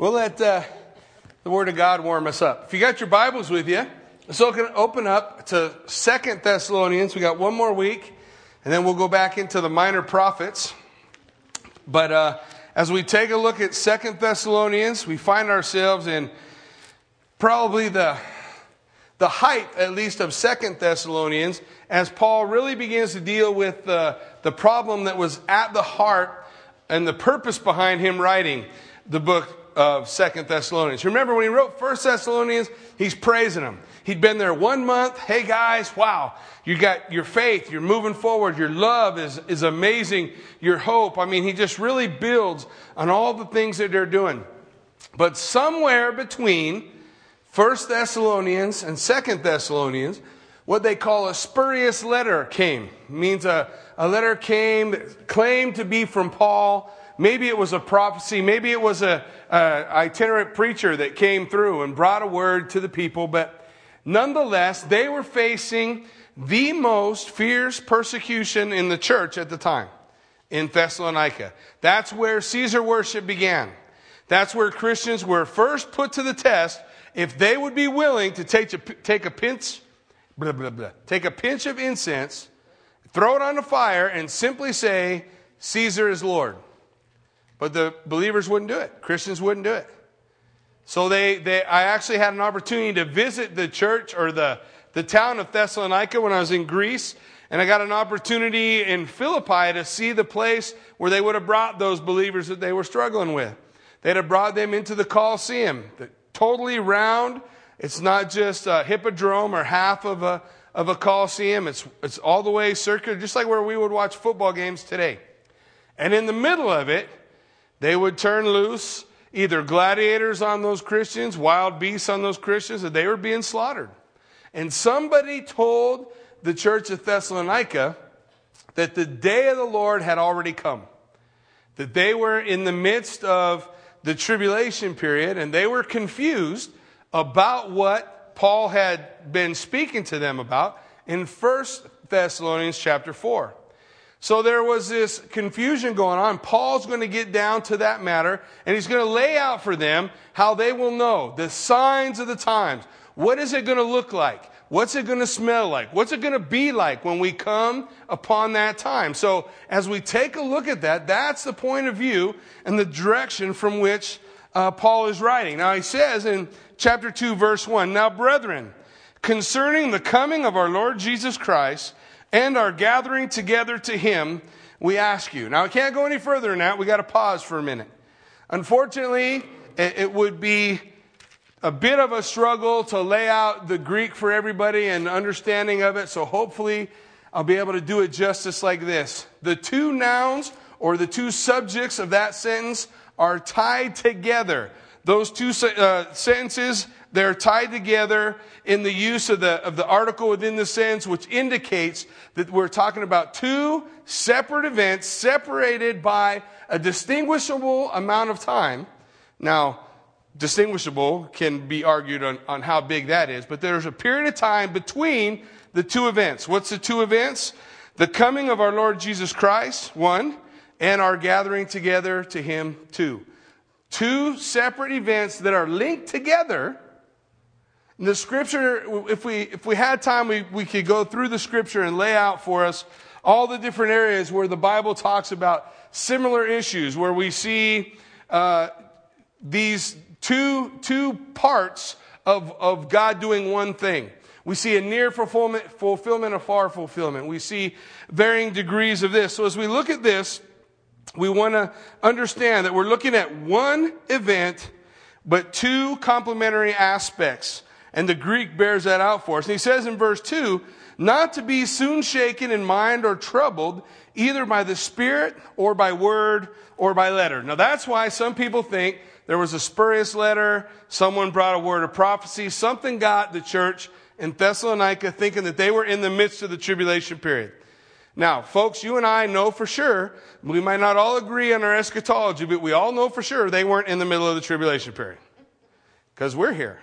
We'll let uh, the Word of God warm us up. If you got your Bibles with you, let's open up to Second Thessalonians. We got one more week, and then we'll go back into the minor prophets. But uh, as we take a look at Second Thessalonians, we find ourselves in probably the the height, at least, of Second Thessalonians, as Paul really begins to deal with the, the problem that was at the heart and the purpose behind him writing the book of Second Thessalonians. Remember when he wrote First Thessalonians, he's praising them. He'd been there one month. Hey guys, wow, you got your faith, you're moving forward, your love is, is amazing, your hope. I mean, he just really builds on all the things that they're doing. But somewhere between First Thessalonians and Second Thessalonians, what they call a spurious letter came. It means a, a letter came that claimed to be from Paul Maybe it was a prophecy. Maybe it was a, a itinerant preacher that came through and brought a word to the people. But nonetheless, they were facing the most fierce persecution in the church at the time in Thessalonica. That's where Caesar worship began. That's where Christians were first put to the test if they would be willing to take a, take a pinch, blah, blah, blah, take a pinch of incense, throw it on the fire, and simply say, Caesar is Lord. But the believers wouldn't do it. Christians wouldn't do it. So they, they, I actually had an opportunity to visit the church or the, the town of Thessalonica when I was in Greece. And I got an opportunity in Philippi to see the place where they would have brought those believers that they were struggling with. They'd have brought them into the Colosseum, the, totally round. It's not just a hippodrome or half of a, of a Colosseum. It's, it's all the way circular, just like where we would watch football games today. And in the middle of it, they would turn loose either gladiators on those Christians, wild beasts on those Christians, and they were being slaughtered. And somebody told the church of Thessalonica that the day of the Lord had already come, that they were in the midst of the tribulation period, and they were confused about what Paul had been speaking to them about in 1 Thessalonians chapter 4. So there was this confusion going on. Paul's going to get down to that matter, and he's going to lay out for them how they will know the signs of the times. What is it going to look like? What's it going to smell like? What's it going to be like when we come upon that time? So as we take a look at that, that's the point of view and the direction from which uh, Paul is writing. Now he says in chapter 2, verse 1, Now brethren, concerning the coming of our Lord Jesus Christ, and our gathering together to Him, we ask you. Now, I can't go any further than that. We got to pause for a minute. Unfortunately, it would be a bit of a struggle to lay out the Greek for everybody and understanding of it. So hopefully, I'll be able to do it justice like this. The two nouns or the two subjects of that sentence are tied together. Those two uh, sentences they're tied together in the use of the, of the article within the sentence, which indicates that we're talking about two separate events separated by a distinguishable amount of time. Now, distinguishable can be argued on, on how big that is, but there's a period of time between the two events. What's the two events? The coming of our Lord Jesus Christ, one, and our gathering together to Him, two. Two separate events that are linked together the scripture, if we, if we had time, we, we could go through the scripture and lay out for us all the different areas where the Bible talks about similar issues, where we see uh, these two, two parts of, of God doing one thing. We see a near fulfillment, fulfillment, a far fulfillment. We see varying degrees of this. So as we look at this, we want to understand that we're looking at one event, but two complementary aspects and the Greek bears that out for us. And he says in verse 2, not to be soon shaken in mind or troubled, either by the Spirit or by word or by letter. Now that's why some people think there was a spurious letter, someone brought a word of prophecy, something got the church in Thessalonica thinking that they were in the midst of the tribulation period. Now, folks, you and I know for sure, we might not all agree on our eschatology, but we all know for sure they weren't in the middle of the tribulation period. Because we're here.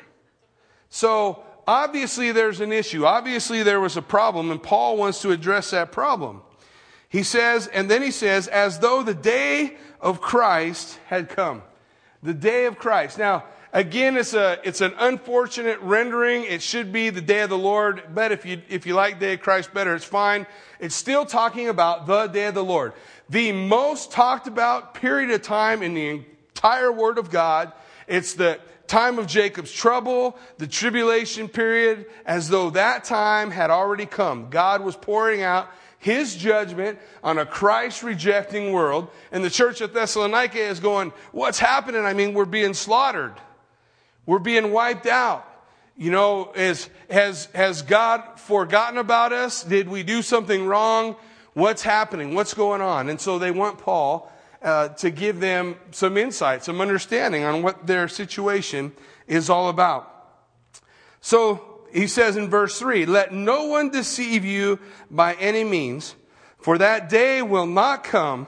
So obviously there's an issue. Obviously there was a problem, and Paul wants to address that problem. He says, and then he says, as though the day of Christ had come. The day of Christ. Now, again, it's, a, it's an unfortunate rendering. It should be the day of the Lord, but if you, if you like day of Christ better, it's fine. It's still talking about the day of the Lord. The most talked about period of time in the entire Word of God. It's the time of Jacob's trouble, the tribulation period, as though that time had already come. God was pouring out his judgment on a Christ rejecting world. And the church at Thessalonica is going, What's happening? I mean, we're being slaughtered, we're being wiped out. You know, is, has, has God forgotten about us? Did we do something wrong? What's happening? What's going on? And so they want Paul uh, to give them some insight, some understanding on what their situation is all about. So he says in verse 3 Let no one deceive you by any means, for that day will not come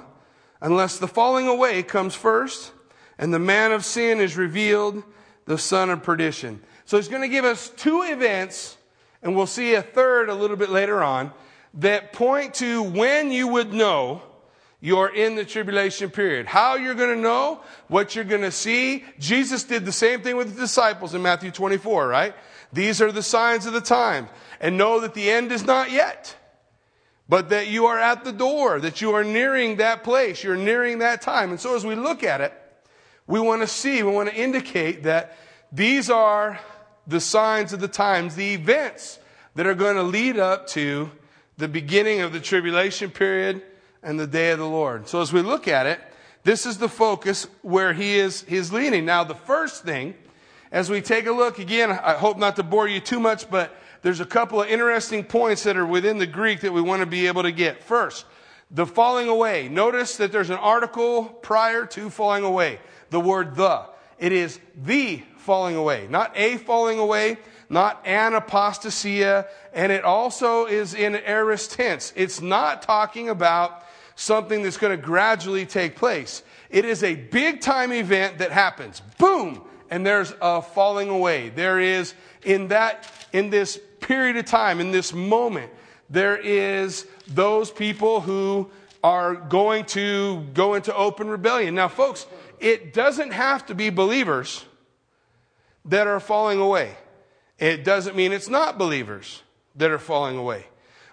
unless the falling away comes first, and the man of sin is revealed, the son of perdition. So he's going to give us two events, and we'll see a third a little bit later on, that point to when you would know you're in the tribulation period. How you're going to know, what you're going to see. Jesus did the same thing with the disciples in Matthew 24, right? These are the signs of the time. And know that the end is not yet, but that you are at the door, that you are nearing that place, you're nearing that time. And so as we look at it, we want to see, we want to indicate that these are the signs of the times, the events that are going to lead up to the beginning of the tribulation period and the day of the Lord. So as we look at it, this is the focus where he is, he's leaning. Now, the first thing, as we take a look again, I hope not to bore you too much, but there's a couple of interesting points that are within the Greek that we want to be able to get. First, the falling away. Notice that there's an article prior to falling away. The word the. It is the falling away, not a falling away, not an apostasia, and it also is in aorist tense. It's not talking about something that's going to gradually take place. It is a big time event that happens. Boom! And there's a falling away. There is, in that, in this period of time, in this moment, there is those people who are going to go into open rebellion. Now, folks, it doesn't have to be believers that are falling away. It doesn't mean it's not believers that are falling away.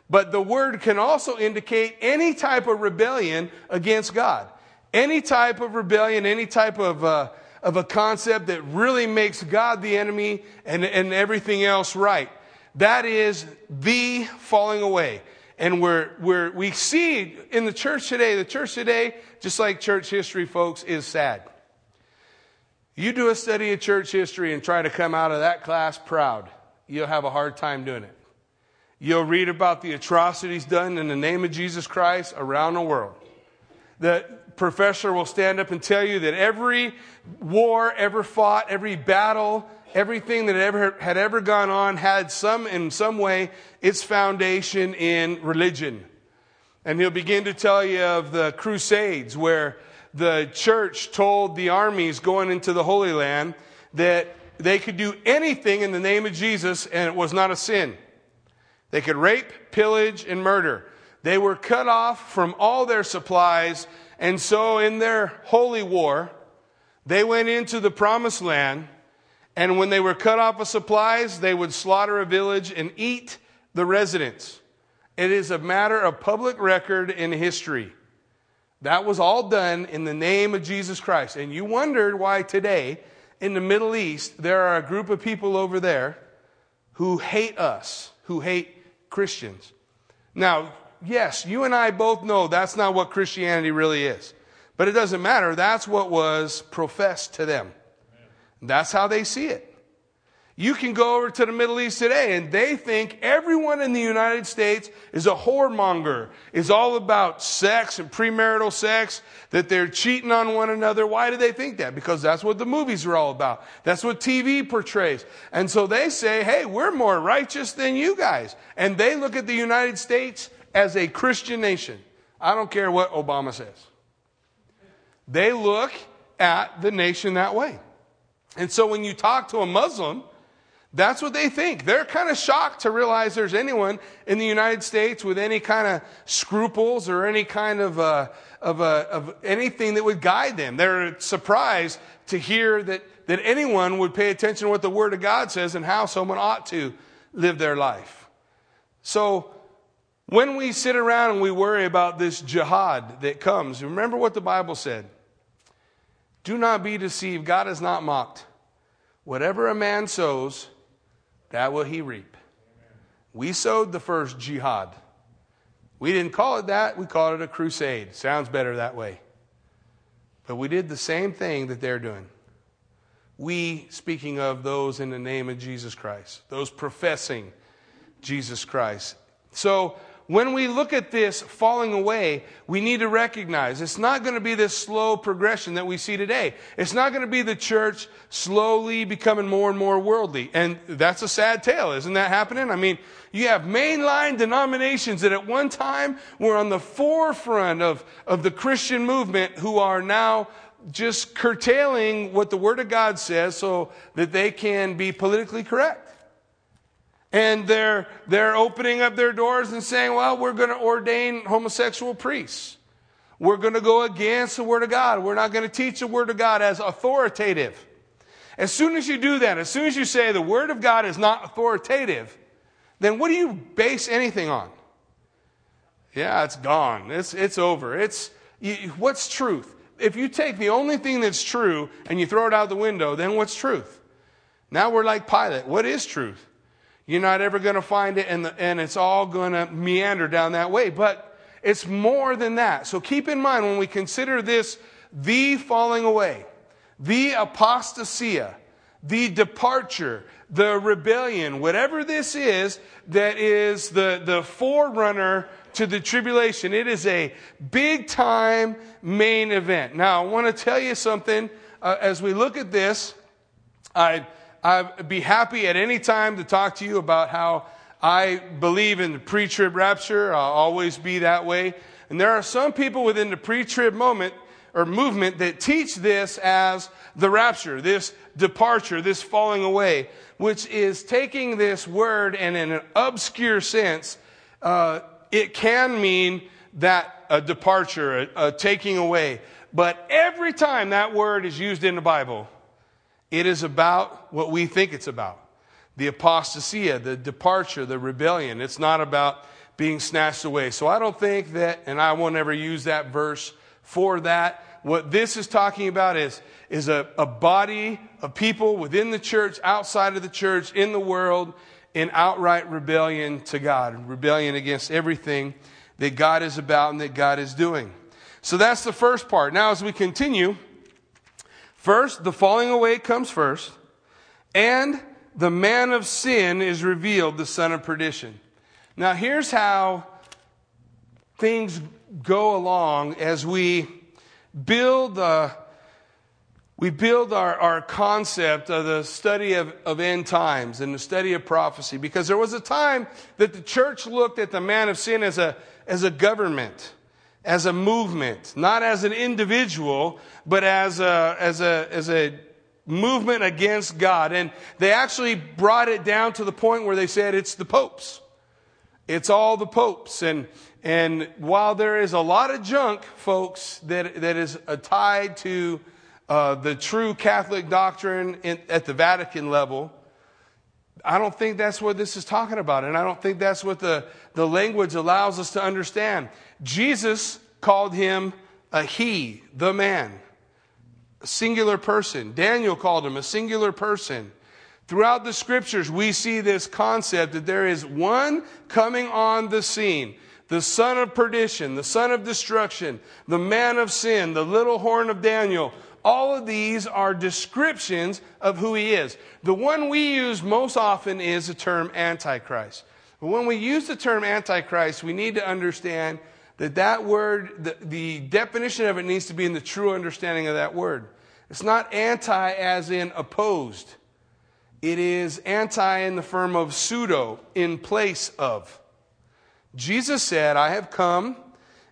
But the word can also indicate any type of rebellion against God. Any type of rebellion, any type of, uh, of a concept that really makes God the enemy and, and everything else right. That is the falling away. And we're, we're, we see in the church today, the church today, just like church history, folks, is sad. You do a study of church history and try to come out of that class proud, you'll have a hard time doing it. You'll read about the atrocities done in the name of Jesus Christ around the world. The professor will stand up and tell you that every war ever fought, every battle, everything that ever had ever gone on had some in some way its foundation in religion. And he'll begin to tell you of the crusades where the church told the armies going into the Holy Land that they could do anything in the name of Jesus and it was not a sin. They could rape, pillage, and murder. They were cut off from all their supplies, and so in their holy war, they went into the promised land, and when they were cut off of supplies, they would slaughter a village and eat the residents. It is a matter of public record in history. That was all done in the name of Jesus Christ. And you wondered why today in the Middle East there are a group of people over there who hate us, who hate Christians. Now, yes, you and I both know that's not what Christianity really is. But it doesn't matter. That's what was professed to them. That's how they see it. You can go over to the Middle East today and they think everyone in the United States is a whoremonger, is all about sex and premarital sex, that they're cheating on one another. Why do they think that? Because that's what the movies are all about. That's what TV portrays. And so they say, hey, we're more righteous than you guys. And they look at the United States as a Christian nation. I don't care what Obama says. They look at the nation that way. And so when you talk to a Muslim, That's what they think. They're kind of shocked to realize there's anyone in the United States with any kind of scruples or any kind of, uh, of, uh, of anything that would guide them. They're surprised to hear that, that anyone would pay attention to what the Word of God says and how someone ought to live their life. So, when we sit around and we worry about this jihad that comes, remember what the Bible said. Do not be deceived. God is not mocked. Whatever a man sows, that will he reap. We sowed the first jihad. We didn't call it that, we called it a crusade. Sounds better that way. But we did the same thing that they're doing. We, speaking of those in the name of Jesus Christ, those professing Jesus Christ. So when we look at this falling away, we need to recognize it's not going to be this slow progression that we see today. It's not going to be the church slowly becoming more and more worldly. And that's a sad tale. Isn't that happening? I mean, you have mainline denominations that at one time were on the forefront of, of the Christian movement who are now just curtailing what the Word of God says so that they can be politically correct. And they're, they're opening up their doors and saying, well, we're going to ordain homosexual priests. We're going to go against the Word of God. We're not going to teach the Word of God as authoritative. As soon as you do that, as soon as you say the Word of God is not authoritative, then what do you base anything on? Yeah, it's gone. It's, it's over. It's, you, what's truth? If you take the only thing that's true and you throw it out the window, then what's truth? Now we're like Pilate. What is truth? You're not ever going to find it, and, the, and it's all going to meander down that way. But it's more than that. So keep in mind when we consider this the falling away, the apostasia, the departure, the rebellion, whatever this is that is the, the forerunner to the tribulation, it is a big time main event. Now, I want to tell you something uh, as we look at this. I I'd be happy at any time to talk to you about how I believe in the pre trib rapture. I'll always be that way. And there are some people within the pre trib moment or movement that teach this as the rapture, this departure, this falling away, which is taking this word and in an obscure sense, uh, it can mean that a departure, a, a taking away. But every time that word is used in the Bible, it is about what we think it's about the apostasia, the departure, the rebellion. It's not about being snatched away. So I don't think that, and I won't ever use that verse for that. What this is talking about is, is a, a body of people within the church, outside of the church, in the world, in outright rebellion to God, rebellion against everything that God is about and that God is doing. So that's the first part. Now, as we continue, First, the falling away comes first, and the man of sin is revealed, the son of perdition. Now, here's how things go along as we build uh, we build our, our concept of the study of, of end times and the study of prophecy because there was a time that the church looked at the man of sin as a, as a government as a movement, not as an individual, but as a, as a, as a movement against God. And they actually brought it down to the point where they said it's the popes. It's all the popes. And, and while there is a lot of junk, folks, that, that is tied to uh, the true Catholic doctrine in, at the Vatican level, I don't think that's what this is talking about. And I don't think that's what the, the language allows us to understand. Jesus called him a he, the man, a singular person. Daniel called him a singular person. Throughout the scriptures, we see this concept that there is one coming on the scene the son of perdition, the son of destruction, the man of sin, the little horn of Daniel. All of these are descriptions of who he is. The one we use most often is the term Antichrist. But when we use the term Antichrist, we need to understand that that word, the, the definition of it needs to be in the true understanding of that word. It's not anti as in opposed. It is anti in the form of pseudo, in place of. Jesus said, I have come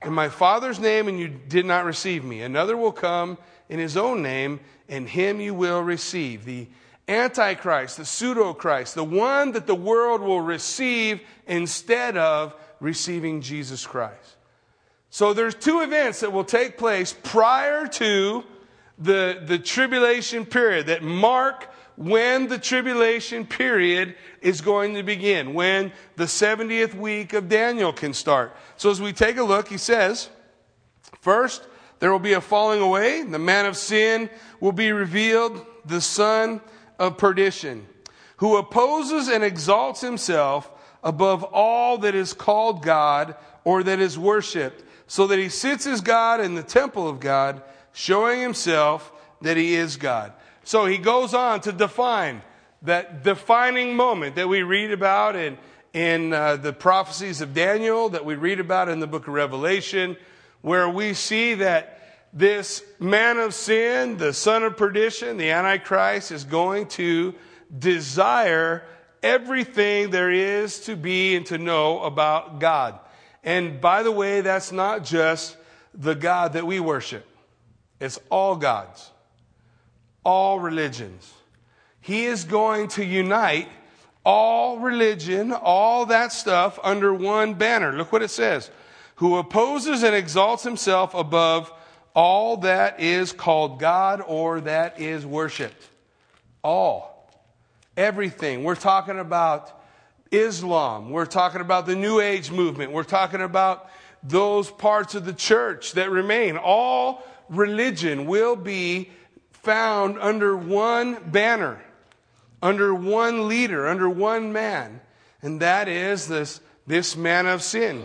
in my Father's name and you did not receive me. Another will come in his own name and him you will receive. The Antichrist, the pseudo Christ, the one that the world will receive instead of receiving Jesus Christ. So there's two events that will take place prior to the, the tribulation period that mark when the tribulation period is going to begin, when the 70th week of Daniel can start. So as we take a look, he says, first, there will be a falling away. The man of sin will be revealed, the son of perdition, who opposes and exalts himself above all that is called God or that is worshiped, so that he sits as God in the temple of God, showing himself that he is God. So he goes on to define that defining moment that we read about in, in uh, the prophecies of Daniel, that we read about in the book of Revelation, where we see that this man of sin, the son of perdition, the Antichrist, is going to desire everything there is to be and to know about God. And by the way, that's not just the God that we worship. It's all gods all religions. He is going to unite all religion, all that stuff under one banner. Look what it says. Who opposes and exalts himself above all that is called God or that is worshiped. All. Everything. We're talking about Islam. We're talking about the New Age movement. We're talking about those parts of the church that remain. All religion will be found under one banner, under one leader, under one man, and that is this, this man of sin,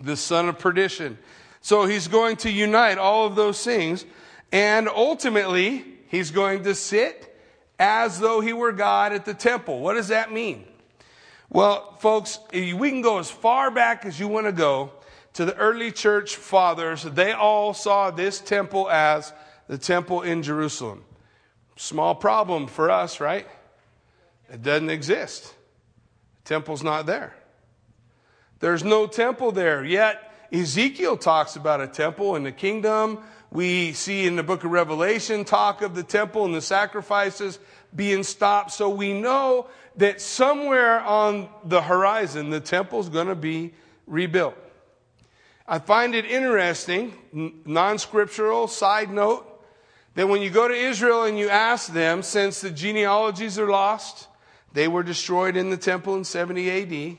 the son of perdition. So he's going to unite all of those things, and ultimately, he's going to sit as though he were God at the temple. What does that mean? Well, folks, we can go as far back as you want to go to the early church fathers. They all saw this temple as the temple in Jerusalem. Small problem for us, right? It doesn't exist. The temple's not there. There's no temple there. Yet Ezekiel talks about a temple in the kingdom. We see in the book of Revelation talk of the temple and the sacrifices being stopped. So we know that somewhere on the horizon, the temple's going to be rebuilt. I find it interesting, non scriptural side note, that when you go to Israel and you ask them, since the genealogies are lost, they were destroyed in the temple in 70 AD.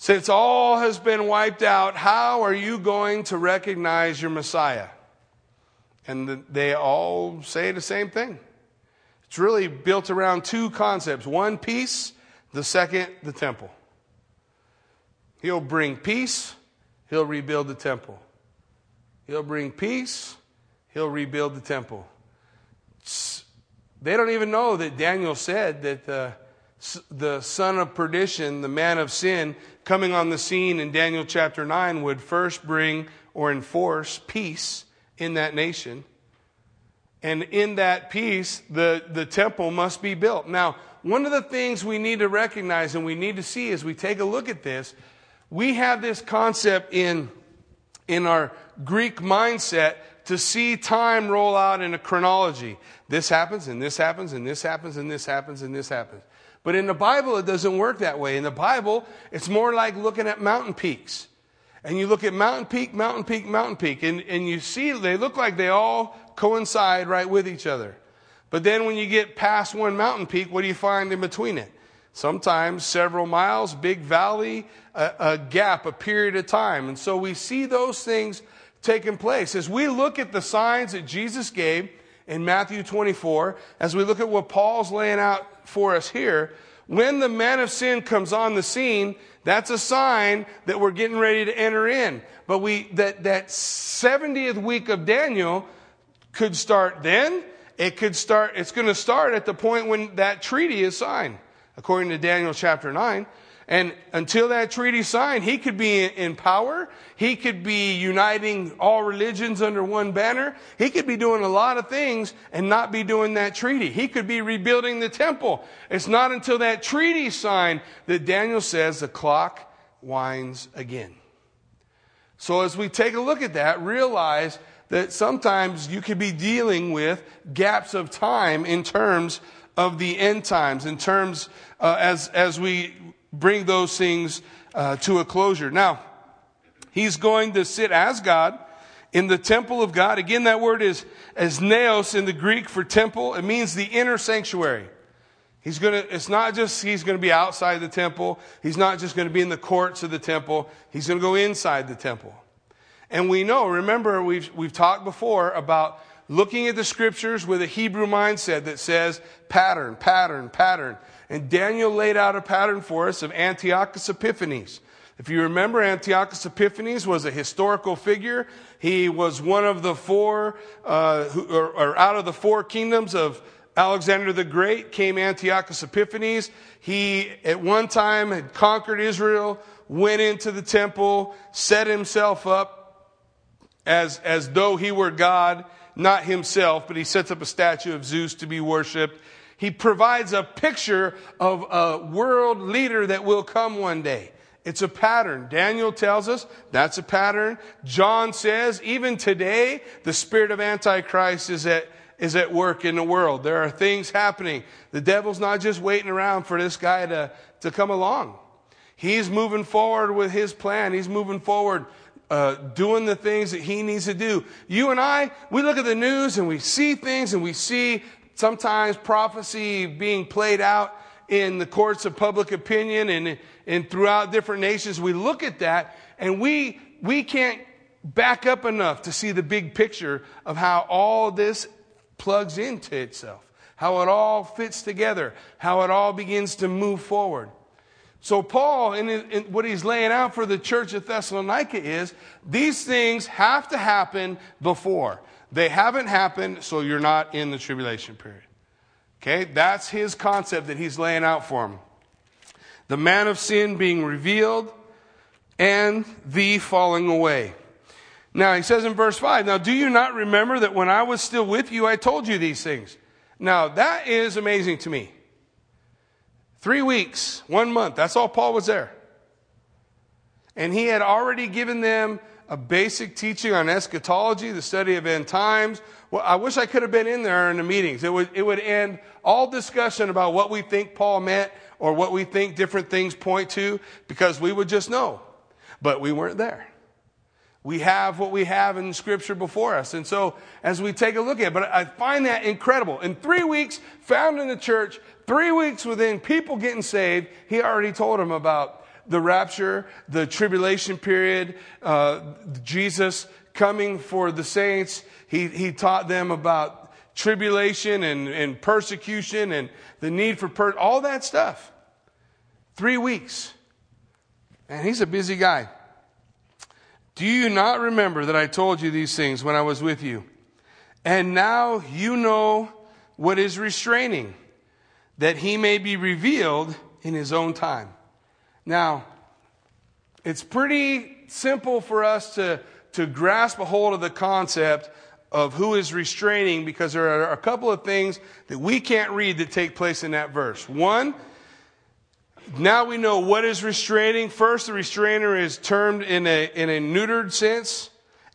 Since all has been wiped out, how are you going to recognize your Messiah? And they all say the same thing. It's really built around two concepts one, peace, the second, the temple. He'll bring peace, he'll rebuild the temple. He'll bring peace, he'll rebuild the temple. They don't even know that Daniel said that uh, the, the son of perdition, the man of sin, coming on the scene in Daniel chapter 9 would first bring or enforce peace in that nation. And in that peace, the, the temple must be built. Now, one of the things we need to recognize and we need to see as we take a look at this, we have this concept in, in our Greek mindset to see time roll out in a chronology. This happens, and this happens, and this happens, and this happens, and this happens. But in the Bible, it doesn't work that way. In the Bible, it's more like looking at mountain peaks. And you look at mountain peak, mountain peak, mountain peak, and, and you see they look like they all coincide right with each other. But then when you get past one mountain peak, what do you find in between it? Sometimes several miles, big valley, a, a gap, a period of time. And so we see those things taking place. As we look at the signs that Jesus gave in Matthew 24, as we look at what Paul's laying out for us here, when the man of sin comes on the scene, that's a sign that we're getting ready to enter in. But we, that, that 70th week of Daniel could start then. It could start, it's going to start at the point when that treaty is signed, according to Daniel chapter 9. And until that treaty signed, he could be in power. He could be uniting all religions under one banner. He could be doing a lot of things and not be doing that treaty. He could be rebuilding the temple. It's not until that treaty signed that Daniel says the clock winds again. So as we take a look at that, realize that sometimes you could be dealing with gaps of time in terms of the end times in terms uh, as, as we bring those things uh, to a closure. Now, he's going to sit as God in the temple of God. Again, that word is as naos in the Greek for temple. It means the inner sanctuary. He's gonna, it's not just he's gonna be outside the temple. He's not just gonna be in the courts of the temple. He's gonna go inside the temple. And we know, remember, we've, we've talked before about looking at the scriptures with a Hebrew mindset that says pattern, pattern, pattern. And Daniel laid out a pattern for us of Antiochus Epiphanes. If you remember, Antiochus Epiphanes was a historical figure. He was one of the four, uh, who, or, or out of the four kingdoms of Alexander the Great came Antiochus Epiphanes. He, at one time, had conquered Israel, went into the temple, set himself up as, as though he were God, not himself, but he sets up a statue of Zeus to be worshiped. He provides a picture of a world leader that will come one day. It's a pattern. Daniel tells us that's a pattern. John says even today, the spirit of Antichrist is at, is at work in the world. There are things happening. The devil's not just waiting around for this guy to, to come along. He's moving forward with his plan. He's moving forward, uh, doing the things that he needs to do. You and I, we look at the news and we see things and we see sometimes prophecy being played out in the courts of public opinion and, and throughout different nations. We look at that and we, we can't back up enough to see the big picture of how all this plugs into itself, how it all fits together, how it all begins to move forward. So, Paul, in, in, what he's laying out for the church of Thessalonica is these things have to happen before. They haven't happened, so you're not in the tribulation period. Okay, that's his concept that he's laying out for him. The man of sin being revealed and the falling away. Now he says in verse 5, Now do you not remember that when I was still with you, I told you these things? Now that is amazing to me. Three weeks, one month, that's all Paul was there. And he had already given them a basic teaching on eschatology, the study of end times. Well, I wish I could have been in there in the meetings. It would, it would end all discussion about what we think Paul meant or what we think different things point to because we would just know. But we weren't there. We have what we have in scripture before us. And so as we take a look at it, but I find that incredible. In three weeks, found in the church, three weeks within people getting saved, he already told them about the rapture, the tribulation period, uh, Jesus coming for the saints. He, he taught them about tribulation and, and persecution and the need for per- all that stuff. Three weeks. And he's a busy guy. Do you not remember that I told you these things when I was with you? And now you know what is restraining, that he may be revealed in his own time. Now, it's pretty simple for us to, to grasp a hold of the concept of who is restraining because there are a couple of things that we can't read that take place in that verse. One, now we know what is restraining. First, the restrainer is termed in a, in a neutered sense.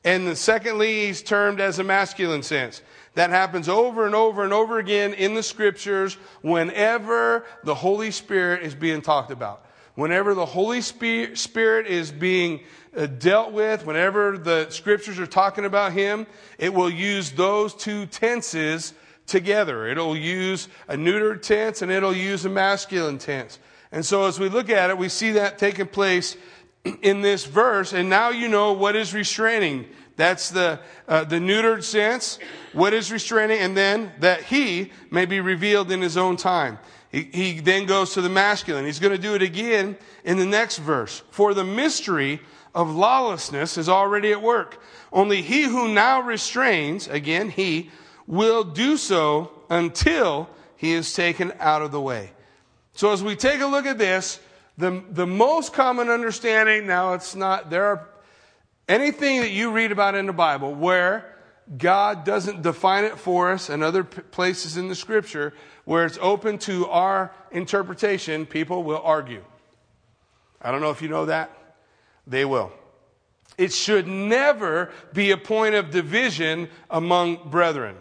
And then secondly, he's termed as a masculine sense. That happens over and over and over again in the scriptures whenever the Holy Spirit is being talked about whenever the Holy Spirit is being uh, dealt with, whenever the scriptures are talking about Him, it will use those two tenses together. It'll use a neuter tense and it'll use a masculine tense. And so as we look at it, we see that taking place in this verse. And now you know what is restraining. That's the, uh, the neutered sense. What is restraining? And then that he may be revealed in his own time. He, he then goes to the masculine. He's going to do it again in the next verse. For the mystery of lawlessness is already at work. Only he who now restrains, again, he, will do so until he is taken out of the way. So as we take a look at this, the, the most common understanding, now it's not, there are anything that you read about in the Bible where God doesn't define it for us and other places in the scripture, where it's open to our interpretation, people will argue. I don't know if you know that. They will. It should never be a point of division among brethren.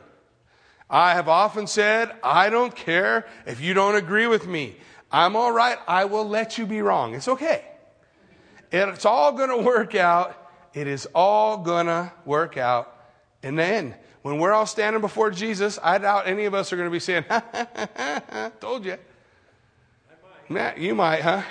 I have often said, I don't care if you don't agree with me. I'm all right. I will let you be wrong. It's okay. It's all going to work out. It is all going to work out in the end. When we're all standing before Jesus, I doubt any of us are going to be saying, told you. Matt, you might, huh?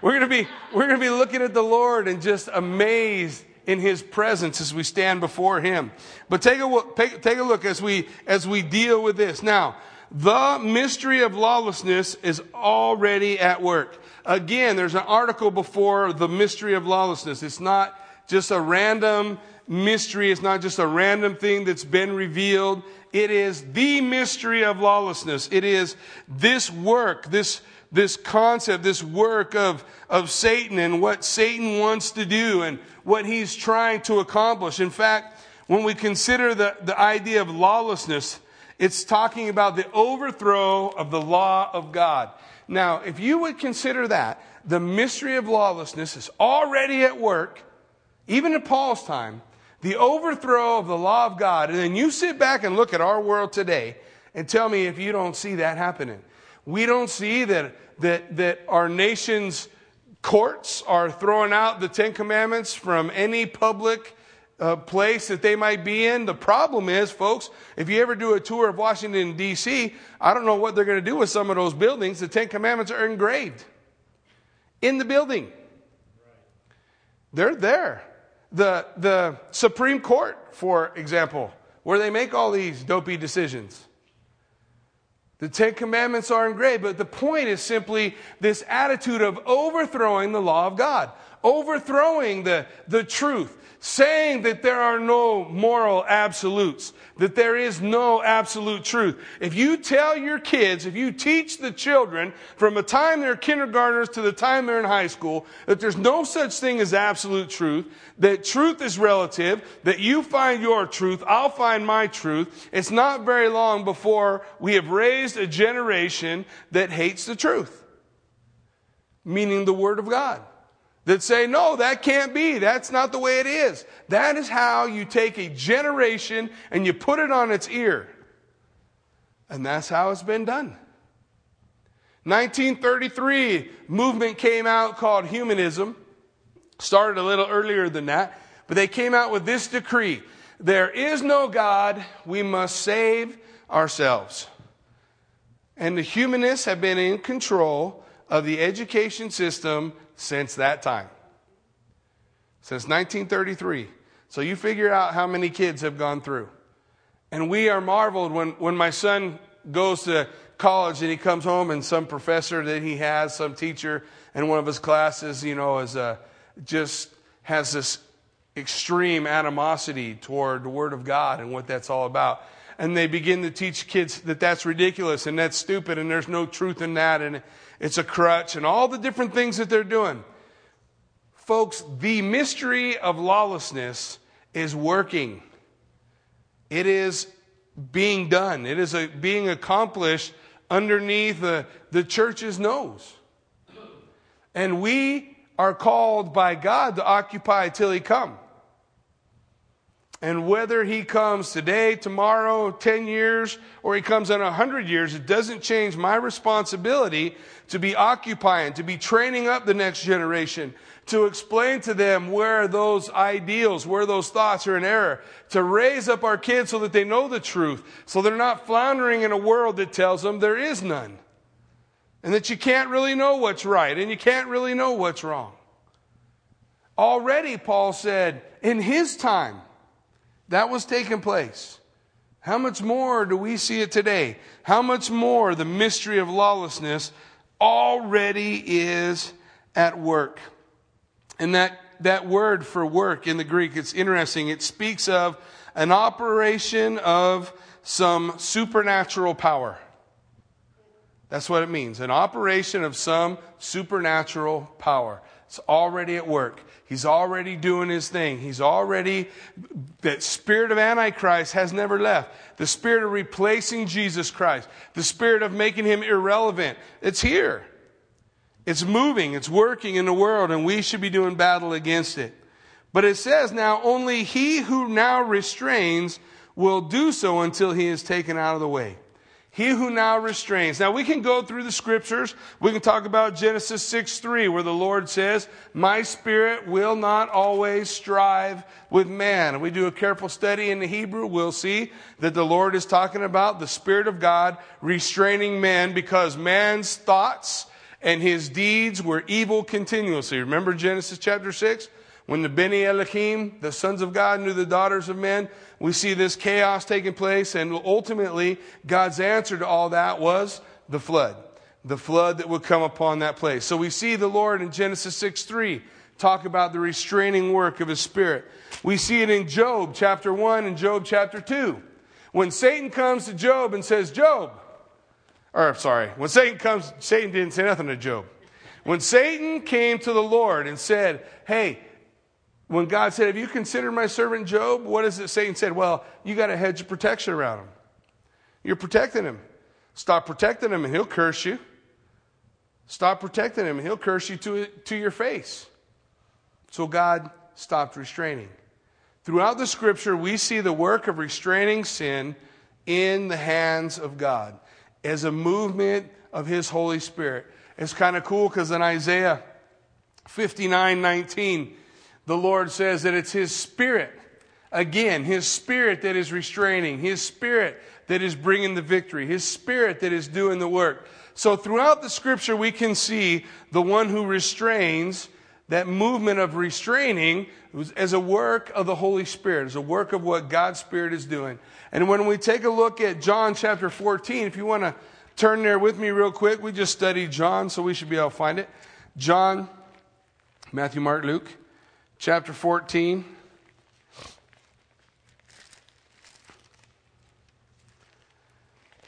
We're going to be, we're going to be looking at the Lord and just amazed in his presence as we stand before him. But take a take a look as we, as we deal with this. Now, the mystery of lawlessness is already at work. Again, there's an article before the mystery of lawlessness. It's not just a random mystery. It's not just a random thing that's been revealed. It is the mystery of lawlessness. It is this work, this this concept, this work of, of Satan and what Satan wants to do and what he's trying to accomplish. In fact, when we consider the, the idea of lawlessness, it's talking about the overthrow of the law of God. Now, if you would consider that, the mystery of lawlessness is already at work, even in Paul's time, the overthrow of the law of God, and then you sit back and look at our world today and tell me if you don't see that happening. We don't see that, that, that our nation's courts are throwing out the Ten Commandments from any public uh, place that they might be in. The problem is, folks, if you ever do a tour of Washington, D.C., I don't know what they're going to do with some of those buildings. The Ten Commandments are engraved in the building. They're there. The, the Supreme Court, for example, where they make all these dopey decisions. The Ten Commandments are engraved, but the point is simply this attitude of overthrowing the law of God, overthrowing the, the truth, saying that there are no moral absolutes, that there is no absolute truth. If you tell your kids, if you teach the children from the time they're kindergartners to the time they're in high school, that there's no such thing as absolute truth, that truth is relative, that you find your truth, I'll find my truth, it's not very long before we have raised a generation that hates the truth, meaning the Word of God that say, no, that can't be. That's not the way it is. That is how you take a generation and you put it on its ear. And that's how it's been done. 1933, movement came out called humanism. Started a little earlier than that, but they came out with this decree. There is no God. We must save ourselves. And the humanists have been in control of the education system since that time. Since 1933. So you figure out how many kids have gone through. And we are marveled when, when my son goes to college and he comes home and some professor that he has, some teacher in one of his classes, you know, is a, just has this extreme animosity toward the Word of God and what that's all about. And they begin to teach kids that that's ridiculous and that's stupid and there's no truth in that. And it's a crutch, and all the different things that they're doing. Folks, the mystery of lawlessness is working. It is being done. It is a, being accomplished underneath the, the church's nose. And we are called by God to occupy till He come. And whether he comes today, tomorrow, 10 years, or he comes in 100 years, it doesn't change my responsibility to be occupying, to be training up the next generation, to explain to them where those ideals, where those thoughts are in error, to raise up our kids so that they know the truth, so they're not floundering in a world that tells them there is none. And that you can't really know what's right and you can't really know what's wrong. Already, Paul said, in his time, that was taking place. How much more do we see it today? How much more the mystery of lawlessness already is at work? And that, that word for work in the Greek, it's interesting. It speaks of an operation of some supernatural power. That's what it means. An operation of some supernatural power. It's already at work. He's already doing his thing. He's already, that spirit of Antichrist has never left. The spirit of replacing Jesus Christ, the spirit of making him irrelevant, it's here. It's moving, it's working in the world, and we should be doing battle against it. But it says now, only he who now restrains will do so until he is taken out of the way. He who now restrains. Now we can go through the scriptures. We can talk about Genesis 6 3, where the Lord says, My spirit will not always strive with man. we do a careful study in the Hebrew, we'll see that the Lord is talking about the Spirit of God restraining man because man's thoughts and his deeds were evil continuously. Remember Genesis chapter 6? When the Beni Elohim, the sons of God, knew the daughters of men, we see this chaos taking place, and ultimately, God's answer to all that was the flood. The flood that would come upon that place. So we see the Lord in Genesis 6 3 talk about the restraining work of his spirit. We see it in Job chapter 1 and Job chapter 2. When Satan comes to Job and says, Job, or sorry, when Satan comes, Satan didn't say nothing to Job. When Satan came to the Lord and said, Hey, when God said, Have you considered my servant Job? What is it Satan said? Well, you got a hedge of protection around him. You're protecting him. Stop protecting him and he'll curse you. Stop protecting him and he'll curse you to, to your face. So God stopped restraining. Throughout the scripture, we see the work of restraining sin in the hands of God as a movement of his Holy Spirit. It's kind of cool because in Isaiah 59 19, the Lord says that it's His Spirit, again, His Spirit that is restraining, His Spirit that is bringing the victory, His Spirit that is doing the work. So throughout the scripture, we can see the one who restrains, that movement of restraining as a work of the Holy Spirit, as a work of what God's Spirit is doing. And when we take a look at John chapter 14, if you want to turn there with me real quick, we just studied John, so we should be able to find it. John, Matthew, Mark, Luke chapter 14.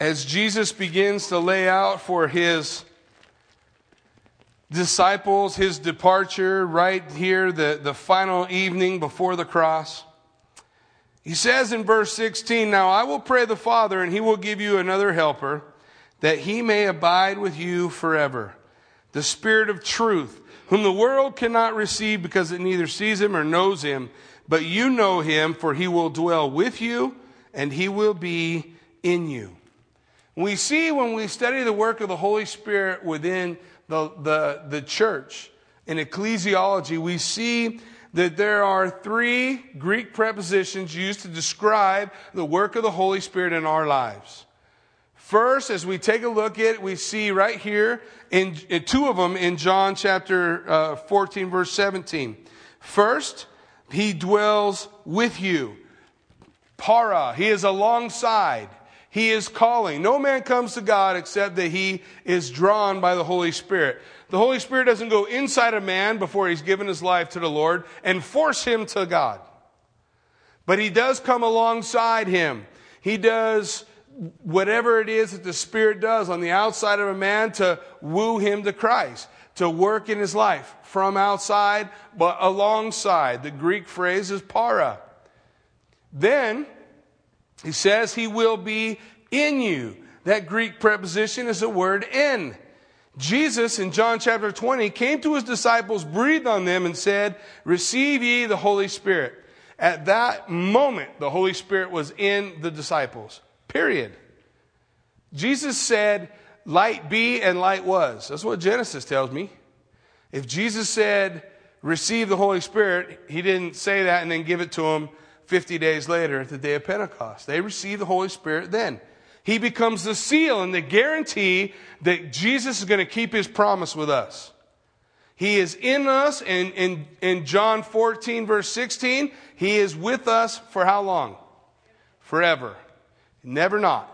As Jesus begins to lay out for his disciples his departure, right here, the, the final evening before the cross, he says in verse 16, Now I will pray the Father, and he will give you another helper, that he may abide with you forever. The Spirit of truth whom the world cannot receive because it neither sees him or knows him. But you know him, for he will dwell with you and he will be in you. We see when we study the work of the Holy Spirit within the, the, the church in ecclesiology, we see that there are three Greek prepositions used to describe the work of the Holy Spirit in our lives. First, as we take a look at it, we see right here in, in two of them in John chapter uh, 14, verse 17. First, he dwells with you. Para, he is alongside. He is calling. No man comes to God except that he is drawn by the Holy Spirit. The Holy Spirit doesn't go inside a man before he's given his life to the Lord and force him to God. But he does come alongside him. He does whatever it is that the Spirit does on the outside of a man to woo him to Christ, to work in his life from outside, but alongside. The Greek phrase is para. Then he says he will be in you. That Greek preposition is the word in. Jesus in John chapter 20 came to his disciples, breathed on them, and said, Receive ye the Holy Spirit. At that moment, the Holy Spirit was in the disciples. Period. Jesus said, Light be, and light was. That's what Genesis tells me. If Jesus said, Receive the Holy Spirit, he didn't say that and then give it to them 50 days later at the day of Pentecost. They receive the Holy Spirit then. He becomes the seal and the guarantee that Jesus is going to keep his promise with us. He is in us, and in, in John 14, verse 16, he is with us for how long? Forever. Never not.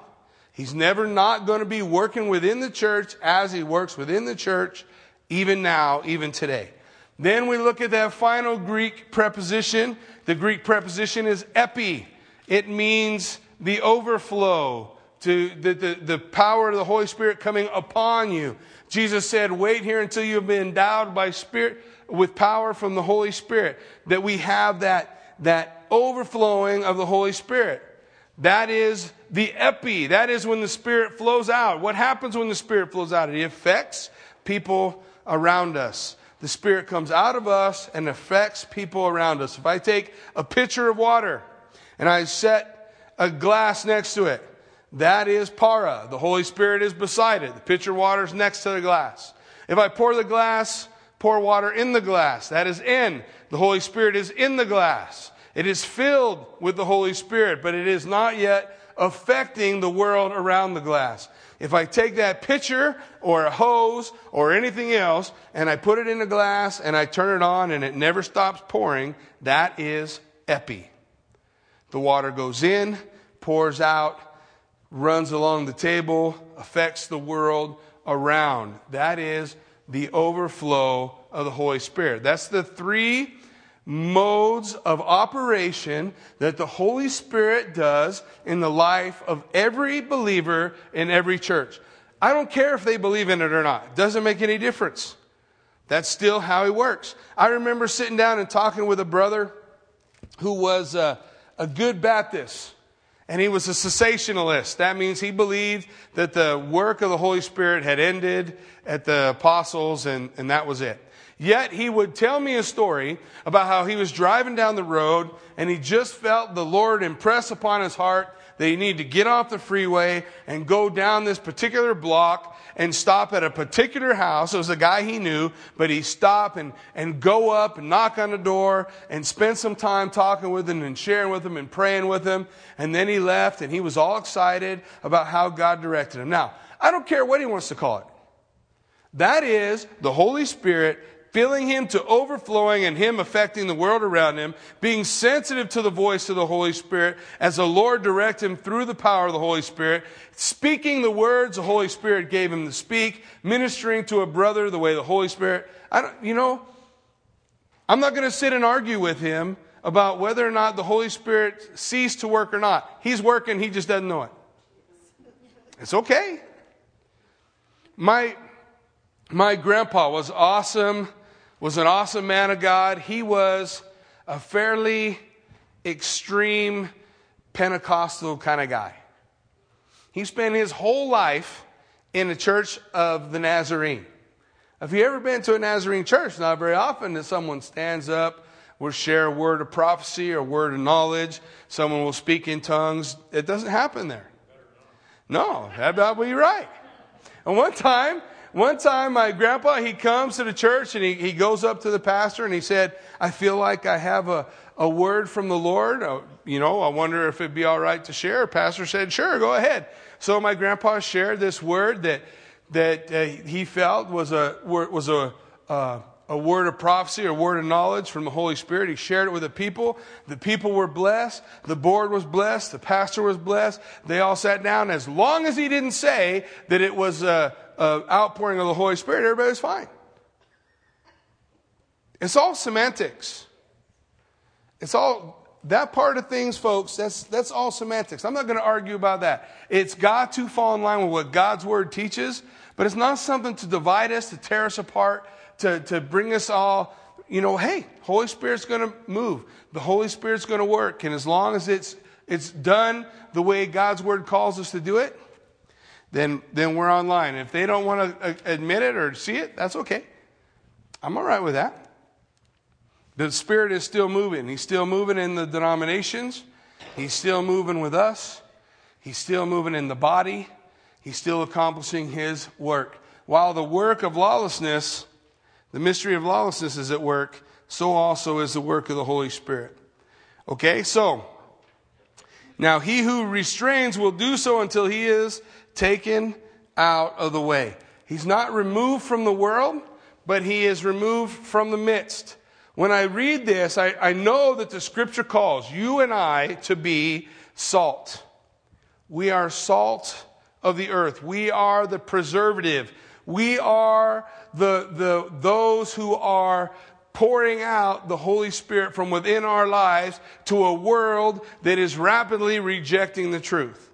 He's never not going to be working within the church as he works within the church, even now, even today. Then we look at that final Greek preposition. The Greek preposition is epi. It means the overflow, to the, the, the power of the Holy Spirit coming upon you. Jesus said, wait here until you've been endowed by spirit, with power from the Holy Spirit, that we have that, that overflowing of the Holy Spirit. That is the epi. That is when the Spirit flows out. What happens when the Spirit flows out? It affects people around us. The Spirit comes out of us and affects people around us. If I take a pitcher of water and I set a glass next to it. That is para. The Holy Spirit is beside it. The pitcher of water is next to the glass. If I pour the glass, pour water in the glass, that is in. The Holy Spirit is in the glass. It is filled with the Holy Spirit, but it is not yet affecting the world around the glass. If I take that pitcher or a hose or anything else and I put it in a glass and I turn it on and it never stops pouring, that is epi. The water goes in, pours out, runs along the table, affects the world around. That is the overflow of the Holy Spirit. That's the three modes of operation that the Holy Spirit does in the life of every believer in every church. I don't care if they believe in it or not. It doesn't make any difference. That's still how he works. I remember sitting down and talking with a brother who was a, a good Baptist. And he was a cessationalist. That means he believed that the work of the Holy Spirit had ended at the apostles and, and that was it. Yet he would tell me a story about how he was driving down the road and he just felt the Lord impress upon his heart that he needed to get off the freeway and go down this particular block and stop at a particular house. It was a guy he knew, but he stopped and, and go up and knock on the door and spend some time talking with him and sharing with him and praying with him. And then he left and he was all excited about how God directed him. Now, I don't care what he wants to call it. That is the Holy Spirit filling him to overflowing and him affecting the world around him, being sensitive to the voice of the Holy Spirit as the Lord direct him through the power of the Holy Spirit, speaking the words the Holy Spirit gave him to speak, ministering to a brother the way the Holy Spirit. I don't, you know, I'm not going to sit and argue with him about whether or not the Holy Spirit ceased to work or not. He's working, he just doesn't know it. It's okay. My, my grandpa was awesome was an awesome man of God. He was a fairly extreme Pentecostal kind of guy. He spent his whole life in the church of the Nazarene. Have you ever been to a Nazarene church? Not very often that someone stands up, will share a word of prophecy or a word of knowledge. Someone will speak in tongues. It doesn't happen there. No, that would be right. And one time, one time, my grandpa, he comes to the church and he, he goes up to the pastor and he said, I feel like I have a, a word from the Lord. Uh, you know, I wonder if it'd be all right to share. Pastor said, sure, go ahead. So my grandpa shared this word that, that uh, he felt was a, was a, uh, a word of prophecy or word of knowledge from the Holy Spirit. He shared it with the people. The people were blessed. The board was blessed. The pastor was blessed. They all sat down. As long as he didn't say that it was a, uh, outpouring of the Holy Spirit, everybody's fine. It's all semantics. It's all that part of things, folks. That's that's all semantics. I'm not going to argue about that. It's got to fall in line with what God's word teaches, but it's not something to divide us, to tear us apart, to to bring us all. You know, hey, Holy Spirit's going to move. The Holy Spirit's going to work, and as long as it's it's done the way God's word calls us to do it, then, then we're online. If they don't want to uh, admit it or see it, that's okay. I'm all right with that. The Spirit is still moving. He's still moving in the denominations. He's still moving with us. He's still moving in the body. He's still accomplishing His work. While the work of lawlessness, the mystery of lawlessness is at work, so also is the work of the Holy Spirit. Okay, so now he who restrains will do so until he is taken out of the way. He's not removed from the world, but he is removed from the midst. When I read this, I, I know that the scripture calls you and I to be salt. We are salt of the earth. We are the preservative. We are the, the, those who are pouring out the Holy Spirit from within our lives to a world that is rapidly rejecting the truth.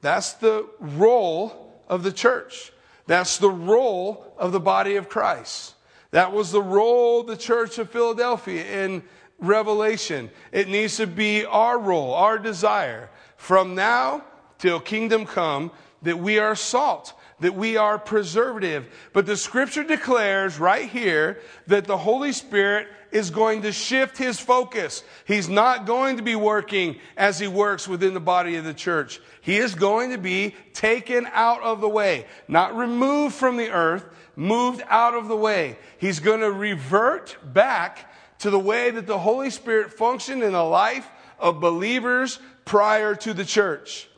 That's the role of the church. That's the role of the body of Christ. That was the role of the church of Philadelphia in Revelation. It needs to be our role, our desire, from now till kingdom come, that we are salt, that we are preservative. But the scripture declares right here that the Holy Spirit is going to shift his focus. He's not going to be working as he works within the body of the church. He is going to be taken out of the way, not removed from the earth, moved out of the way. He's going to revert back to the way that the Holy Spirit functioned in the life of believers prior to the church.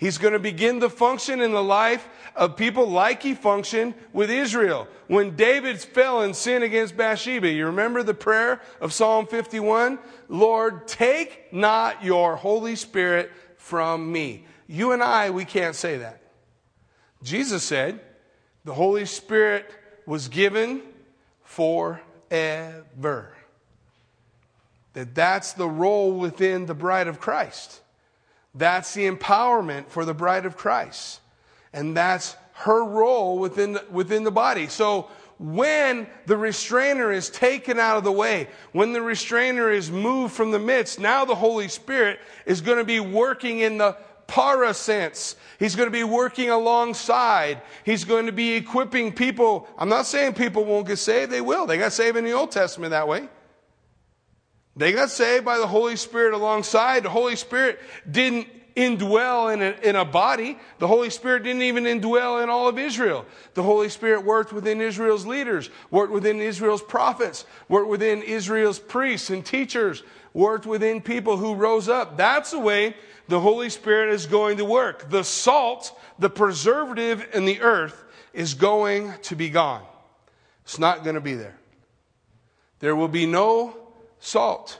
He's going to begin to function in the life of people like he functioned with Israel. When David fell in sin against Bathsheba, you remember the prayer of Psalm 51? Lord, take not your Holy Spirit from me. You and I, we can't say that. Jesus said the Holy Spirit was given forever. That that's the role within the bride of Christ. That's the empowerment for the bride of Christ. And that's her role within within the body. So when the restrainer is taken out of the way, when the restrainer is moved from the midst, now the Holy Spirit is going to be working in the para sense. He's going to be working alongside. He's going to be equipping people. I'm not saying people won't get saved. They will. They got saved in the Old Testament that way. They got saved by the Holy Spirit alongside. The Holy Spirit didn't indwell in a, in a body. The Holy Spirit didn't even indwell in all of Israel. The Holy Spirit worked within Israel's leaders, worked within Israel's prophets, worked within Israel's priests and teachers, worked within people who rose up. That's the way the Holy Spirit is going to work. The salt, the preservative in the earth is going to be gone. It's not going to be there. There will be no salt.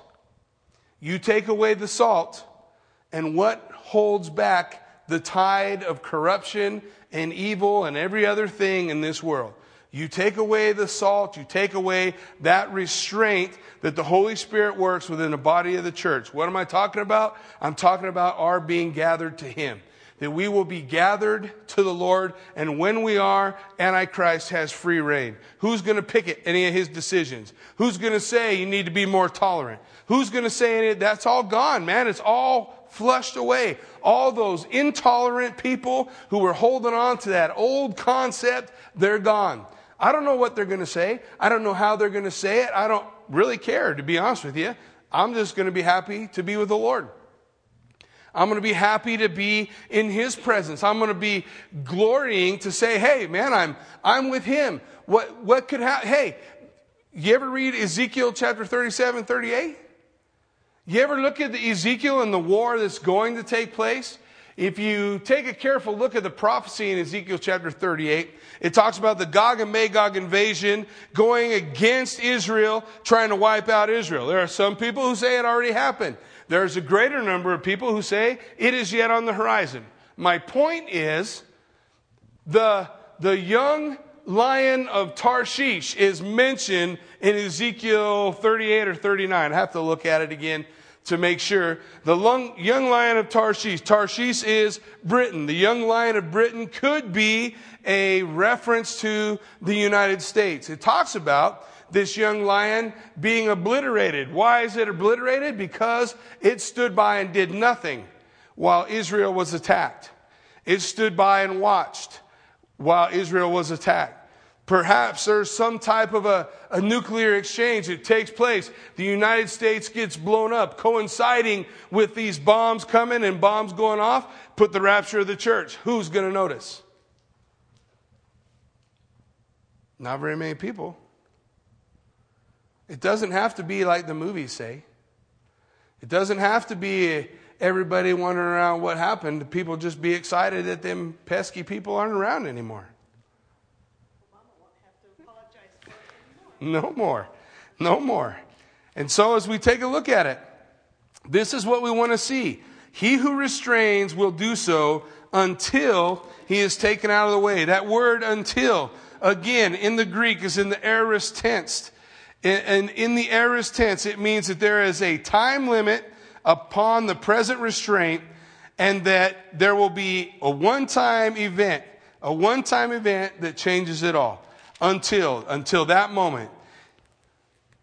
You take away the salt, and what holds back the tide of corruption and evil and every other thing in this world? You take away the salt, you take away that restraint that the Holy Spirit works within the body of the church. What am I talking about? I'm talking about our being gathered to Him that we will be gathered to the Lord, and when we are, Antichrist has free reign. Who's going to picket any of his decisions? Who's going to say you need to be more tolerant? Who's going to say any, that's all gone, man. It's all flushed away. All those intolerant people who were holding on to that old concept, they're gone. I don't know what they're going to say. I don't know how they're going to say it. I don't really care, to be honest with you. I'm just going to be happy to be with the Lord. I'm going to be happy to be in his presence. I'm going to be glorying to say, hey, man, I'm, I'm with him. What, what could happen? Hey, you ever read Ezekiel chapter 37, 38? You ever look at the Ezekiel and the war that's going to take place? If you take a careful look at the prophecy in Ezekiel chapter 38, it talks about the Gog and Magog invasion going against Israel, trying to wipe out Israel. There are some people who say it already happened. There's a greater number of people who say it is yet on the horizon. My point is the, the young lion of Tarshish is mentioned in Ezekiel 38 or 39. I have to look at it again to make sure. The young lion of Tarshish, Tarshish is Britain. The young lion of Britain could be a reference to the United States. It talks about this young lion being obliterated. Why is it obliterated? Because it stood by and did nothing while Israel was attacked. It stood by and watched while Israel was attacked. Perhaps there's some type of a, a, nuclear exchange that takes place. The United States gets blown up, coinciding with these bombs coming and bombs going off. Put the rapture of the church. Who's going to notice? Not very many people. It doesn't have to be like the movies say. It doesn't have to be everybody wondering around what happened. People just be excited that them pesky people aren't around anymore. No more. No more. And so as we take a look at it, this is what we want to see. He who restrains will do so until he is taken out of the way. That word until, again, in the Greek is in the aorist tense. And in the aorist tense, it means that there is a time limit upon the present restraint and that there will be a one time event, a one time event that changes it all until, until that moment.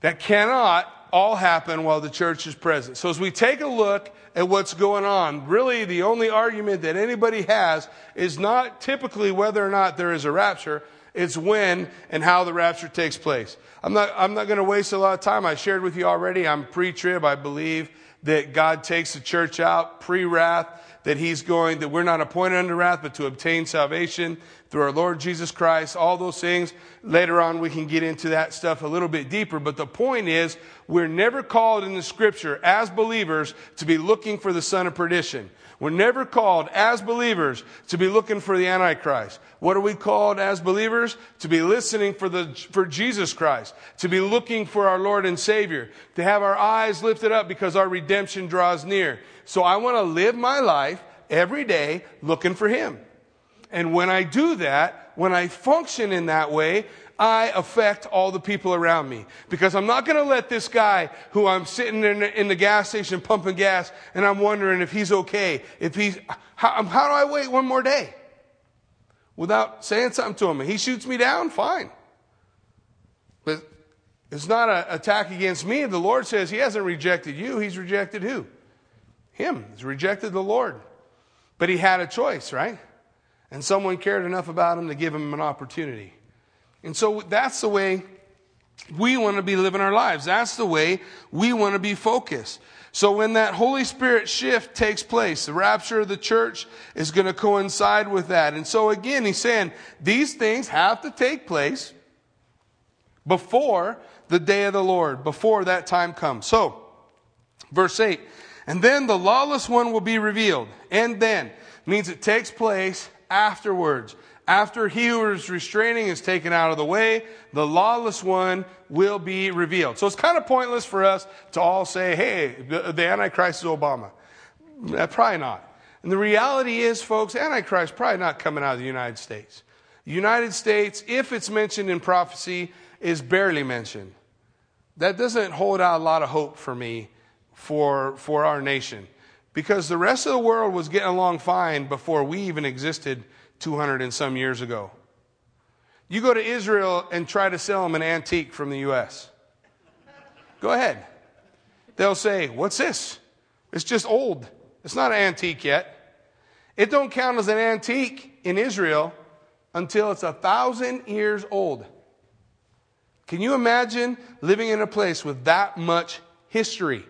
That cannot all happen while the church is present. So as we take a look at what's going on, really the only argument that anybody has is not typically whether or not there is a rapture, it's when and how the rapture takes place. I'm not, I'm not going to waste a lot of time. I shared with you already. I'm pre-trib. I believe that God takes the church out pre-wrath, that he's going, that we're not appointed under wrath, but to obtain salvation through our Lord Jesus Christ, all those things. Later on, we can get into that stuff a little bit deeper. But the point is, we're never called in the scripture as believers to be looking for the son of perdition. We're never called as believers to be looking for the Antichrist. What are we called as believers? To be listening for the, for Jesus Christ. To be looking for our Lord and Savior. To have our eyes lifted up because our redemption draws near. So I want to live my life every day looking for Him. And when I do that, when I function in that way, I affect all the people around me. Because I'm not going to let this guy who I'm sitting in, in, the gas station pumping gas and I'm wondering if he's okay, if he's, how, um, how do I wait one more day? Without saying something to him. And he shoots me down, fine. But it's not an attack against me. The Lord says he hasn't rejected you. He's rejected who? Him. He's rejected the Lord. But he had a choice, right? And someone cared enough about him to give him an opportunity. And so that's the way we want to be living our lives. That's the way we want to be focused. So when that Holy Spirit shift takes place, the rapture of the church is going to coincide with that. And so again, he's saying these things have to take place before the day of the Lord, before that time comes. So, verse 8, and then the lawless one will be revealed. And then means it takes place afterwards. After he who is restraining is taken out of the way, the lawless one will be revealed. So it's kind of pointless for us to all say, hey, the Antichrist is Obama. Uh, probably not. And the reality is, folks, Antichrist probably not coming out of the United States. The United States, if it's mentioned in prophecy, is barely mentioned. That doesn't hold out a lot of hope for me for, for our nation. Because the rest of the world was getting along fine before we even existed 200 and some years ago. You go to Israel and try to sell them an antique from the U.S. Go ahead. They'll say, What's this? It's just old. It's not an antique yet. It don't count as an antique in Israel until it's a thousand years old. Can you imagine living in a place with that much history?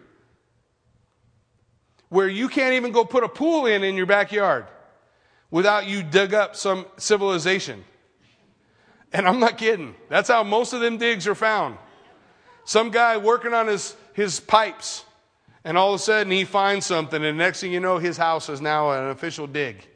Where you can't even go put a pool in in your backyard without you dug up some civilization. And I'm not kidding. That's how most of them digs are found. Some guy working on his, his pipes, and all of a sudden he finds something, and next thing you know, his house is now an official dig.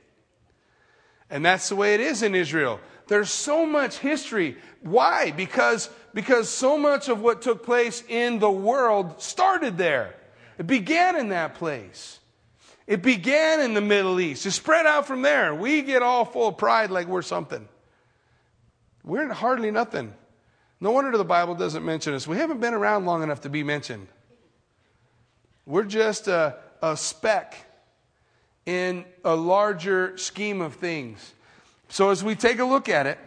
And that's the way it is in Israel. There's so much history. Why? Because, because so much of what took place in the world started there. It began in that place. It began in the Middle East. It spread out from there. We get all full of pride like we're something. We're hardly nothing. No wonder the Bible doesn't mention us. We haven't been around long enough to be mentioned. We're just a, a speck in a larger scheme of things. So as we take a look at it,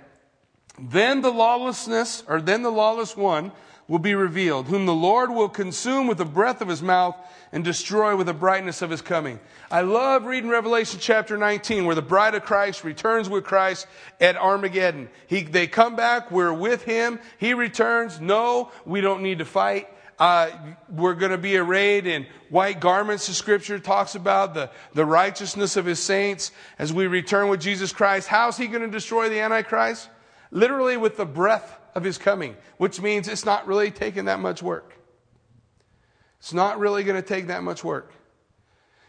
then the lawlessness, or then the lawless one, will be revealed, whom the Lord will consume with the breath of his mouth and destroy with the brightness of his coming. I love reading Revelation chapter 19 where the bride of Christ returns with Christ at Armageddon. He, they come back, we're with him, he returns. No, we don't need to fight. Uh, we're going to be arrayed in white garments, the scripture talks about the, the righteousness of his saints as we return with Jesus Christ. How's he going to destroy the Antichrist? Literally with the breath of his coming, which means it's not really taking that much work. It's not really going to take that much work.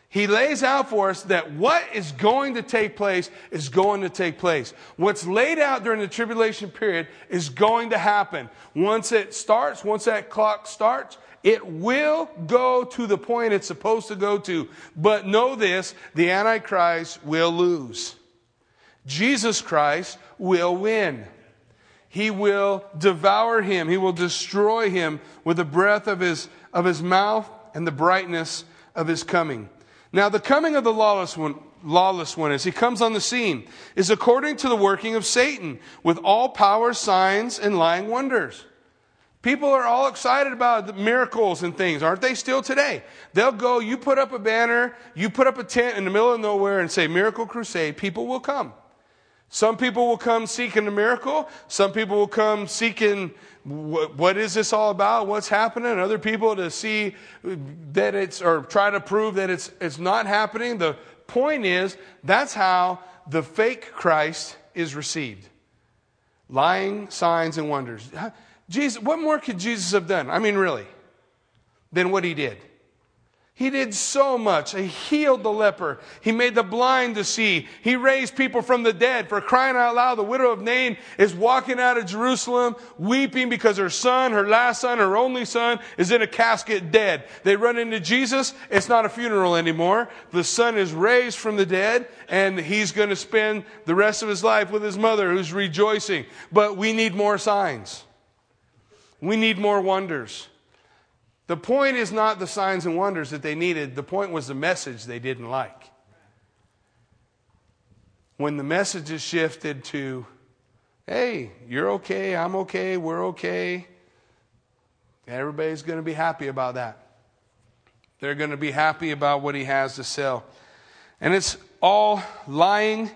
He lays out for us that what is going to take place is going to take place. What's laid out during the tribulation period is going to happen. Once it starts, once that clock starts, it will go to the point it's supposed to go to. But know this, the Antichrist will lose. Jesus Christ will win. He will devour him. He will destroy him with the breath of his, of his mouth and the brightness of his coming. Now, the coming of the lawless one, lawless one as he comes on the scene is according to the working of Satan with all power, signs, and lying wonders. People are all excited about the miracles and things, aren't they still today? They'll go, you put up a banner, you put up a tent in the middle of nowhere and say, Miracle Crusade, people will come. Some people will come seeking a miracle. Some people will come seeking what is this all about? What's happening? Other people to see that it's, or try to prove that it's, it's not happening. The point is, that's how the fake Christ is received. Lying signs and wonders. Jesus, what more could Jesus have done? I mean, really, than what he did? He did so much. He healed the leper. He made the blind to see. He raised people from the dead. For crying out loud, the widow of Nain is walking out of Jerusalem weeping because her son, her last son, her only son, is in a casket dead. They run into Jesus. It's not a funeral anymore. The son is raised from the dead and he's going to spend the rest of his life with his mother who's rejoicing. But we need more signs. We need more wonders. The point is not the signs and wonders that they needed, the point was the message they didn't like. When the message is shifted to, hey, you're okay, I'm okay, we're okay, everybody's going to be happy about that. They're going to be happy about what he has to sell. And it's all lying,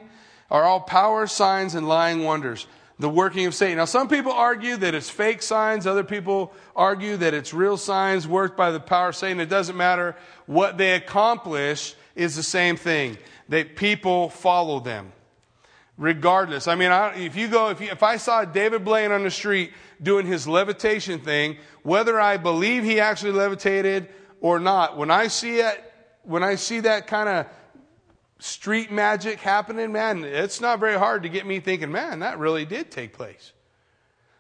are all power signs and lying wonders the working of Satan. Now, some people argue that it's fake signs. Other people argue that it's real signs worked by the power of Satan. It doesn't matter. What they accomplish is the same thing that people follow them. Regardless. I mean, I, if you go, if, you, if I saw David Blaine on the street doing his levitation thing, whether I believe he actually levitated or not, when I see it, when I see that kind of street magic happening, man, it's not very hard to get me thinking, man, that really did take place.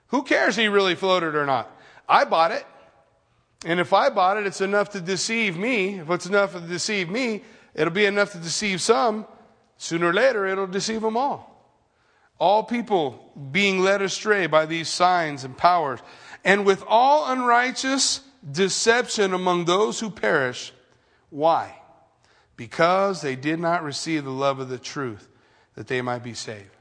Who cares he really floated or not? I bought it. And if I bought it, it's enough to deceive me. If it's enough to deceive me, it'll be enough to deceive some. Sooner or later, it'll deceive them all. All people being led astray by these signs and powers. And with all unrighteous deception among those who perish. Why? Because they did not receive the love of the truth that they might be saved.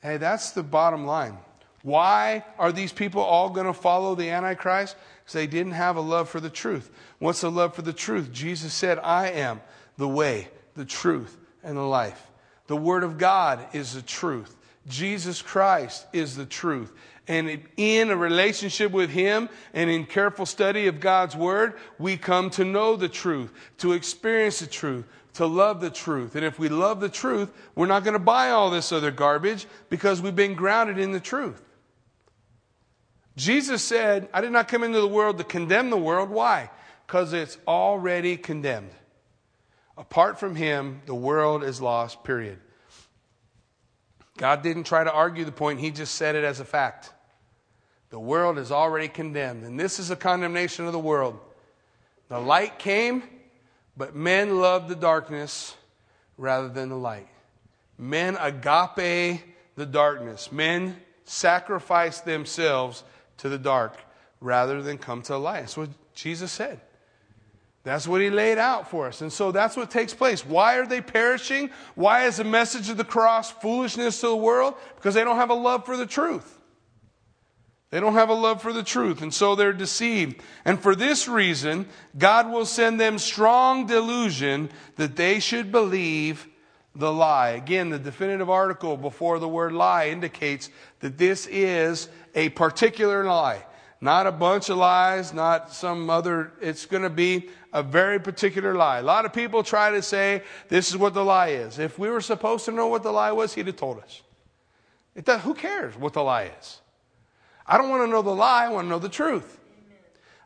Hey, that's the bottom line. Why are these people all going to follow the Antichrist? Because they didn't have a love for the truth. What's the love for the truth? Jesus said, I am the way, the truth, and the life. The Word of God is the truth. Jesus Christ is the truth and in a relationship with Him and in careful study of God's Word, we come to know the truth, to experience the truth, to love the truth. And if we love the truth, we're not going to buy all this other garbage because we've been grounded in the truth. Jesus said, I did not come into the world to condemn the world. Why? Because it's already condemned. Apart from Him, the world is lost, period. God didn't try to argue the point, He just said it as a fact. The world is already condemned, and this is a condemnation of the world. The light came, but men loved the darkness rather than the light. Men agape the darkness. Men sacrificed themselves to the dark rather than come to the light. That's what Jesus said. That's what he laid out for us. And so that's what takes place. Why are they perishing? Why is the message of the cross foolishness to the world? Because they don't have a love for the truth. They don't have a love for the truth, and so they're deceived. And for this reason, God will send them strong delusion that they should believe the lie. Again, the definitive article before the word lie indicates that this is a particular lie. Not a bunch of lies, not some other, it's going to be a very particular lie. A lot of people try to say this is what the lie is. If we were supposed to know what the lie was, he'd have told us. Does, who cares what the lie is? I don't want to know the lie, I want to know the truth.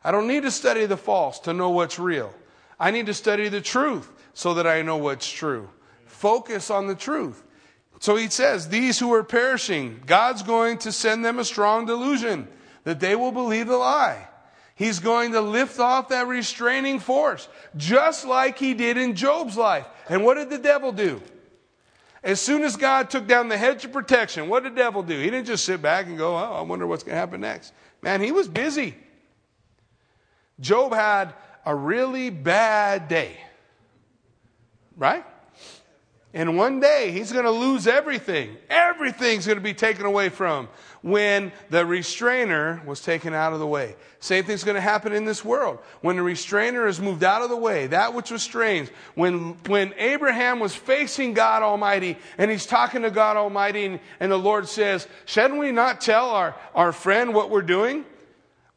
I don't need to study the false to know what's real. I need to study the truth so that I know what's true. Focus on the truth. So he says, These who are perishing, God's going to send them a strong delusion that they will believe the lie. He's going to lift off that restraining force, just like he did in Job's life. And what did the devil do? As soon as God took down the hedge of protection, what did the devil do? He didn't just sit back and go, oh, I wonder what's going to happen next. Man, he was busy. Job had a really bad day. Right? And one day he's going to lose everything. Everything's going to be taken away from when the restrainer was taken out of the way. Same thing's going to happen in this world. When the restrainer is moved out of the way, that which restrains, when, when Abraham was facing God Almighty and he's talking to God Almighty and, and the Lord says, shouldn't we not tell our, our friend what we're doing?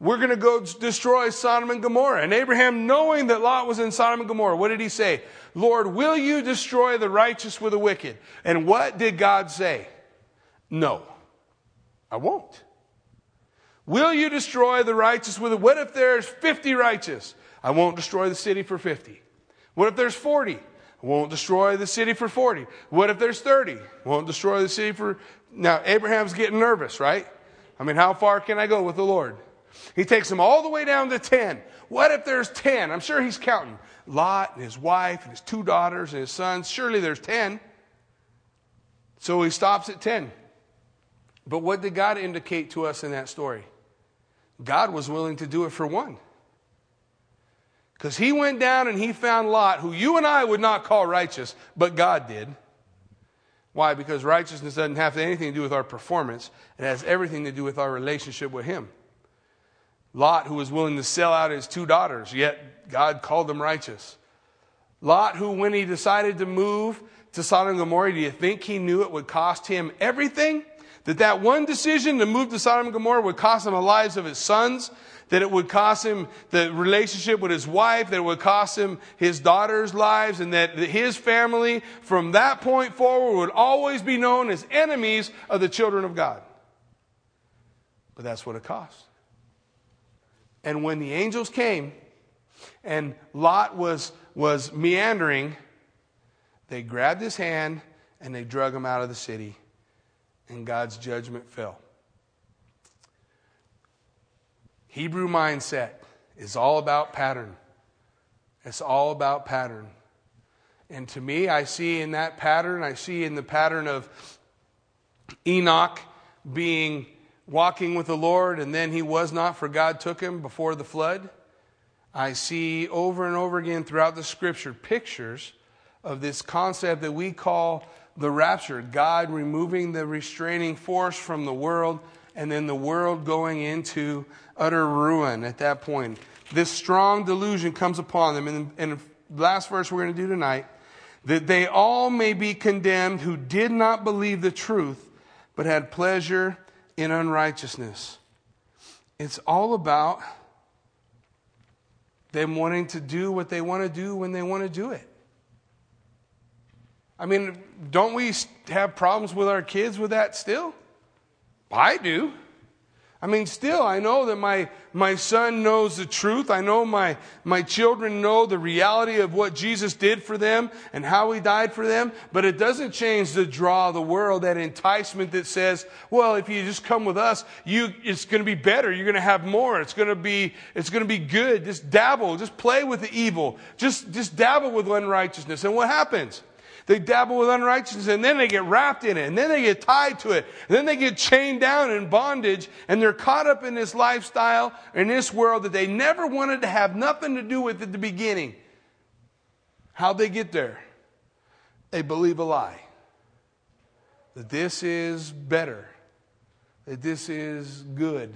We're going to go destroy Sodom and Gomorrah. And Abraham, knowing that Lot was in Sodom and Gomorrah, what did he say? Lord, will you destroy the righteous with the wicked? And what did God say? No, I won't. Will you destroy the righteous with the, what if there's 50 righteous? I won't destroy the city for 50. What if there's 40? I won't destroy the city for 40. What if there's 30? I won't destroy the city for, now Abraham's getting nervous, right? I mean, how far can I go with the Lord? He takes them all the way down to 10. What if there's 10? I'm sure he's counting. Lot and his wife and his two daughters and his sons. Surely there's 10. So he stops at 10. But what did God indicate to us in that story? God was willing to do it for one. Because he went down and he found Lot, who you and I would not call righteous, but God did. Why? Because righteousness doesn't have anything to do with our performance, it has everything to do with our relationship with Him. Lot, who was willing to sell out his two daughters, yet God called them righteous. Lot, who, when he decided to move to Sodom and Gomorrah, do you think he knew it would cost him everything? That that one decision to move to Sodom and Gomorrah would cost him the lives of his sons, that it would cost him the relationship with his wife, that it would cost him his daughter's lives, and that his family from that point forward would always be known as enemies of the children of God. But that's what it cost. And when the angels came and Lot was, was meandering, they grabbed his hand and they drug him out of the city, and God's judgment fell. Hebrew mindset is all about pattern. It's all about pattern. And to me, I see in that pattern, I see in the pattern of Enoch being walking with the Lord, and then he was not, for God took him before the flood. I see over and over again throughout the scripture pictures of this concept that we call the rapture God removing the restraining force from the world, and then the world going into utter ruin at that point. This strong delusion comes upon them. And in the last verse we're going to do tonight, that they all may be condemned who did not believe the truth, but had pleasure in unrighteousness. It's all about them wanting to do what they want to do when they want to do it. I mean, don't we have problems with our kids with that still? I do. I mean, still, I know that my, my son knows the truth. I know my, my children know the reality of what Jesus did for them and how he died for them. But it doesn't change the draw of the world, that enticement that says, well, if you just come with us, you, it's going to be better. You're going to have more. It's going to be, it's going to be good. Just dabble. Just play with the evil. Just, just dabble with unrighteousness. And what happens? They dabble with unrighteousness and then they get wrapped in it and then they get tied to it. And then they get chained down in bondage and they're caught up in this lifestyle in this world that they never wanted to have nothing to do with at the beginning. How'd they get there? They believe a lie. That this is better. That this is good.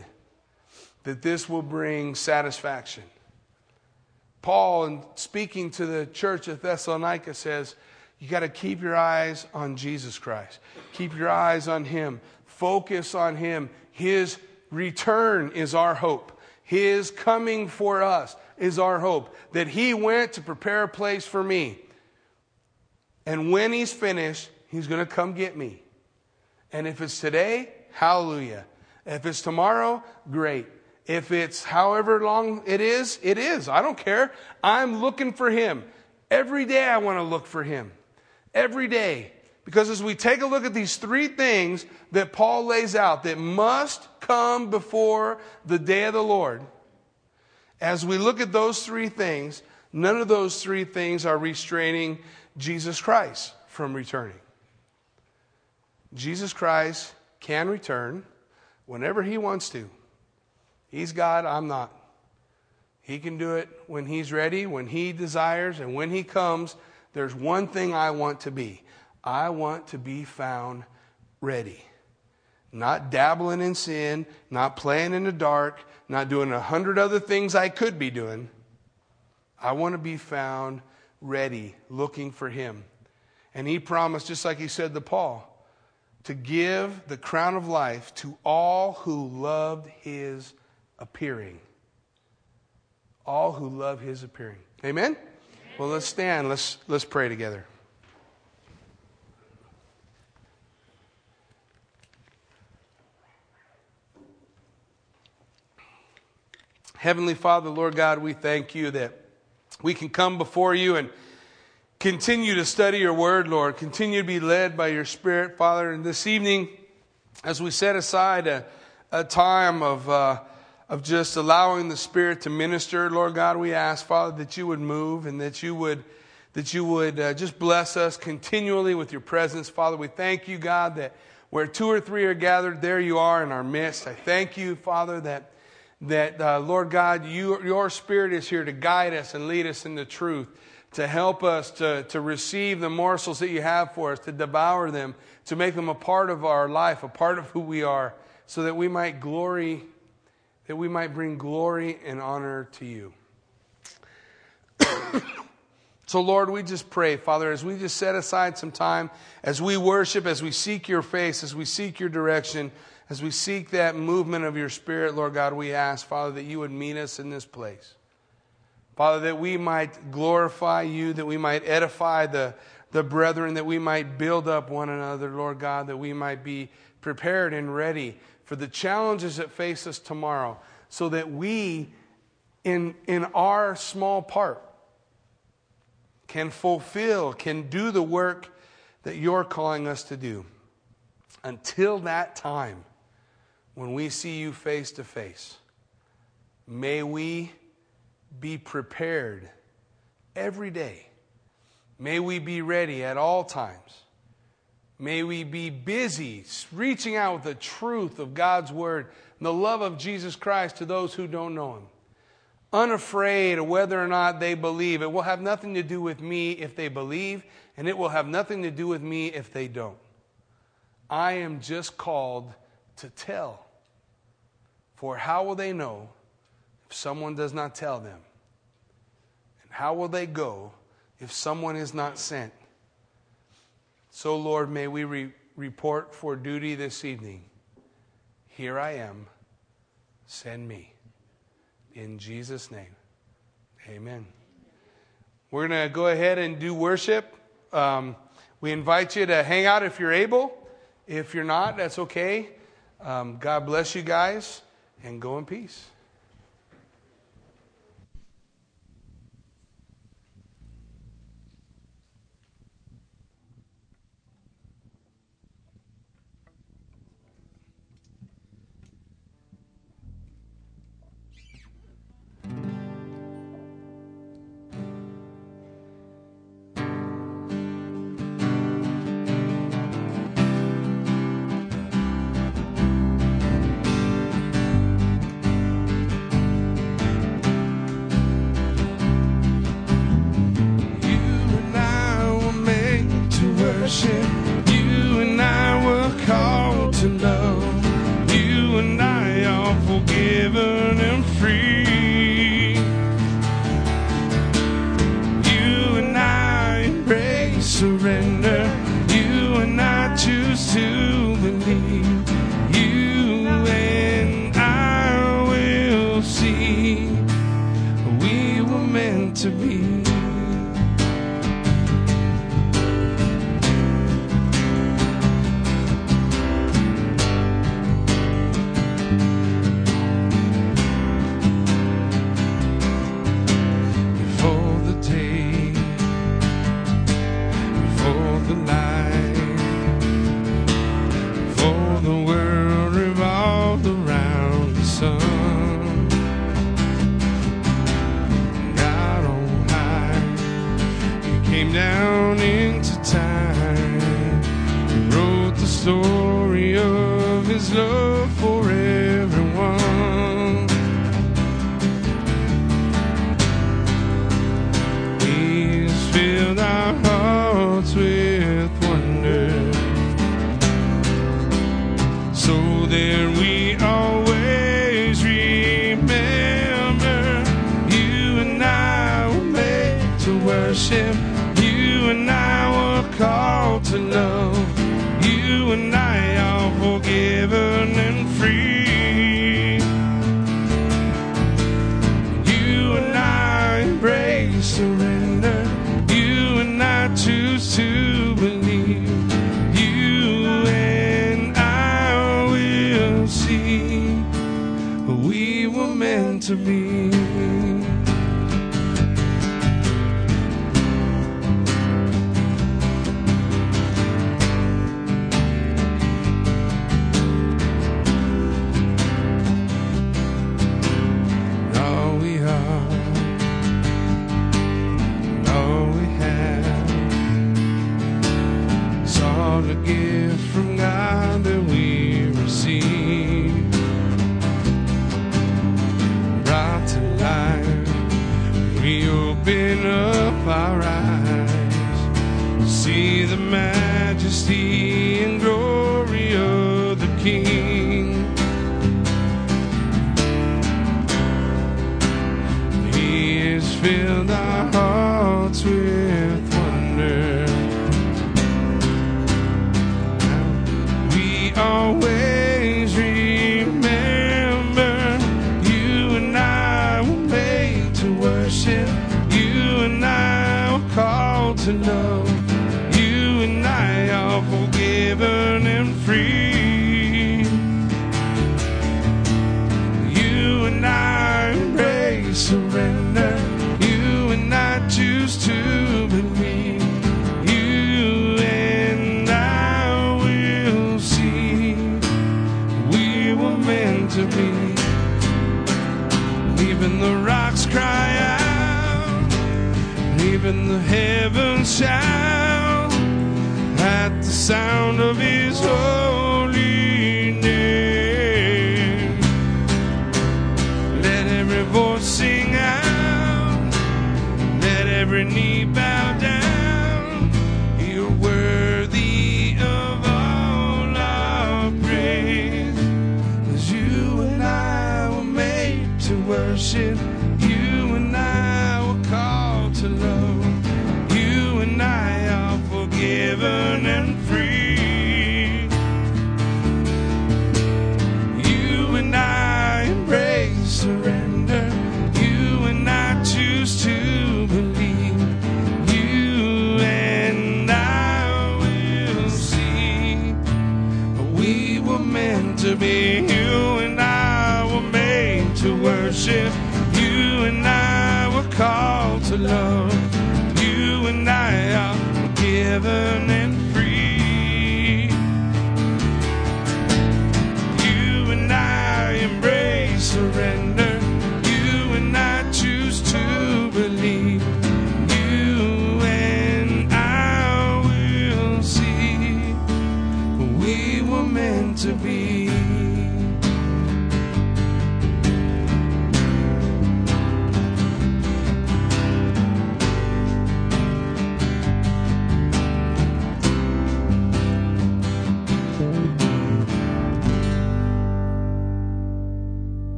That this will bring satisfaction. Paul, in speaking to the church at Thessalonica, says, you got to keep your eyes on Jesus Christ. Keep your eyes on Him. Focus on Him. His return is our hope. His coming for us is our hope. That He went to prepare a place for me. And when He's finished, He's going to come get me. And if it's today, hallelujah. If it's tomorrow, great. If it's however long it is, it is. I don't care. I'm looking for Him. Every day I want to look for Him every day. Because as we take a look at these three things that Paul lays out that must come before the day of the Lord, as we look at those three things, none of those three things are restraining Jesus Christ from returning. Jesus Christ can return whenever he wants to. He's God, I'm not. He can do it when he's ready, when he desires, and when he comes there's one thing I want to be I want to be found ready. Not dabbling in sin, not playing in the dark, not doing a hundred other things I could be doing. I want to be found ready, looking for Him. And He promised, just like He said to Paul, to give the crown of life to all who loved His appearing. All who love His appearing. Amen? Well, let's stand. Let's, let's pray together. Heavenly Father, Lord God, we thank you that we can come before you and continue to study your word, Lord. Continue to be led by your Spirit, Father. And this evening, as we set aside a, a time of, uh, of just allowing the Spirit to minister, Lord God, we ask, Father, that you would move and that you would, that you would uh, just bless us continually with your presence. Father, we thank you, God, that where two or three are gathered, there you are in our midst. I thank you, Father, that that, uh, Lord God, you, your Spirit is here to guide us and lead us in the truth, to help us to, to receive the morsels that you have for us, to devour them, to make them a part of our life, a part of who we are, so that we might glory, that we might bring glory and honor to you. so, Lord, we just pray, Father, as we just set aside some time, as we worship, as we seek your face, as we seek your direction, as we seek that movement of your Spirit, Lord God, we ask, Father, that you would meet us in this place. Father, that we might glorify you, that we might edify the, the brethren, that we might build up one another, Lord God, that we might be prepared and ready for the challenges that face us tomorrow, so that we, in, in our small part, can fulfill, can do the work that you're calling us to do. Until that time, when we see you face to face, may we be prepared every day. May we be ready at all times. May we be busy reaching out with the truth of God's word and the love of Jesus Christ to those who don't know him. Unafraid of whether or not they believe. It will have nothing to do with me if they believe, and it will have nothing to do with me if they don't. I am just called to tell for how will they know if someone does not tell them? And how will they go if someone is not sent? So, Lord, may we re- report for duty this evening. Here I am. Send me. In Jesus' name, amen. We're going to go ahead and do worship. Um, we invite you to hang out if you're able. If you're not, that's okay. Um, God bless you guys and go in peace.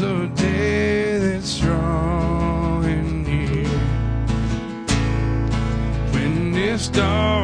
winds of day that's strong near. When.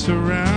surround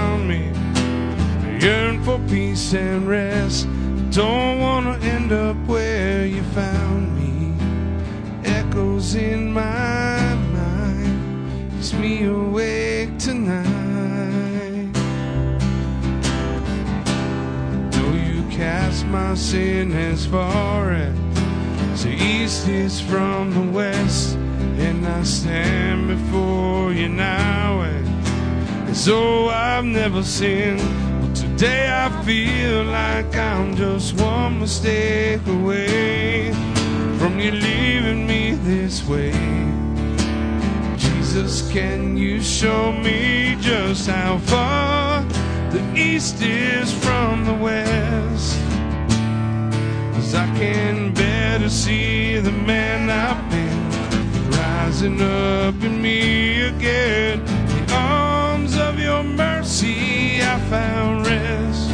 the man I've been rising up in me again. The arms of your mercy I found rest.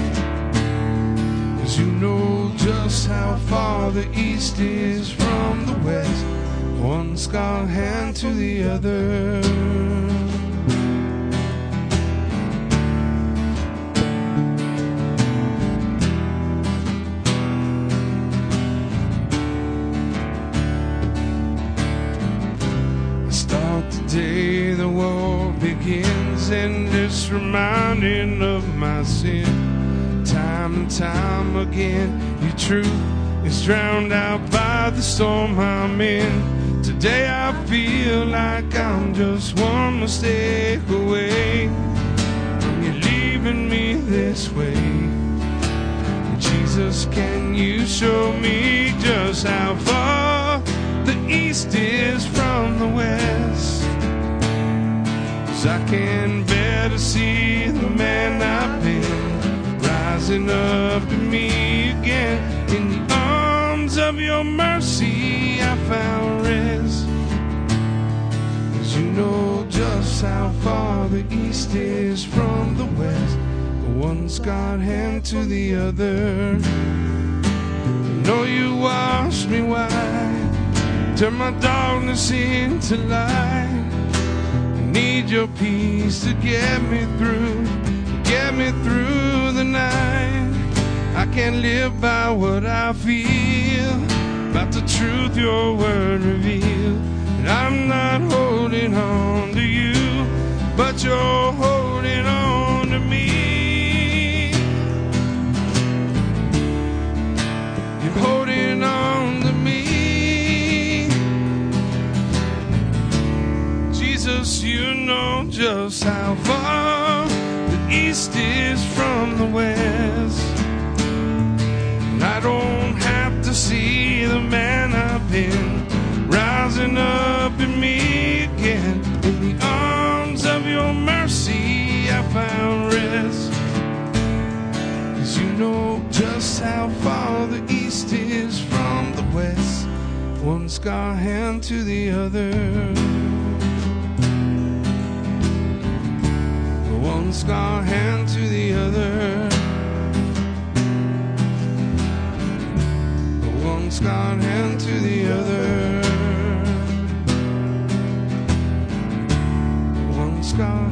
Cause you know just how far the east is from the west. One scar hand to the other. And this reminding of my sin. Time and time again, your truth is drowned out by the storm I'm in. Today I feel like I'm just one mistake away from you leaving me this way. Jesus, can you show me just how far the east is from the west? Cause I can better see the man I've been rising up to me again. In the arms of your mercy, I found rest. Cause you know just how far the east is from the west. One scarred hand to the other. I know you wash me white, turn my darkness into light. Need your peace to get me through, get me through the night. I can't live by what I feel, but the truth your word reveals. And I'm not holding on to you, but you're holding on to me. You're holding on to me. Jesus, you know just how far the east is from the west. And I don't have to see the man I've been rising up in me again. In the arms of your mercy, I found rest. Cause you know just how far the east is from the west. One scar hand to the other. One scar hand to the other. One scar hand to the other. One scar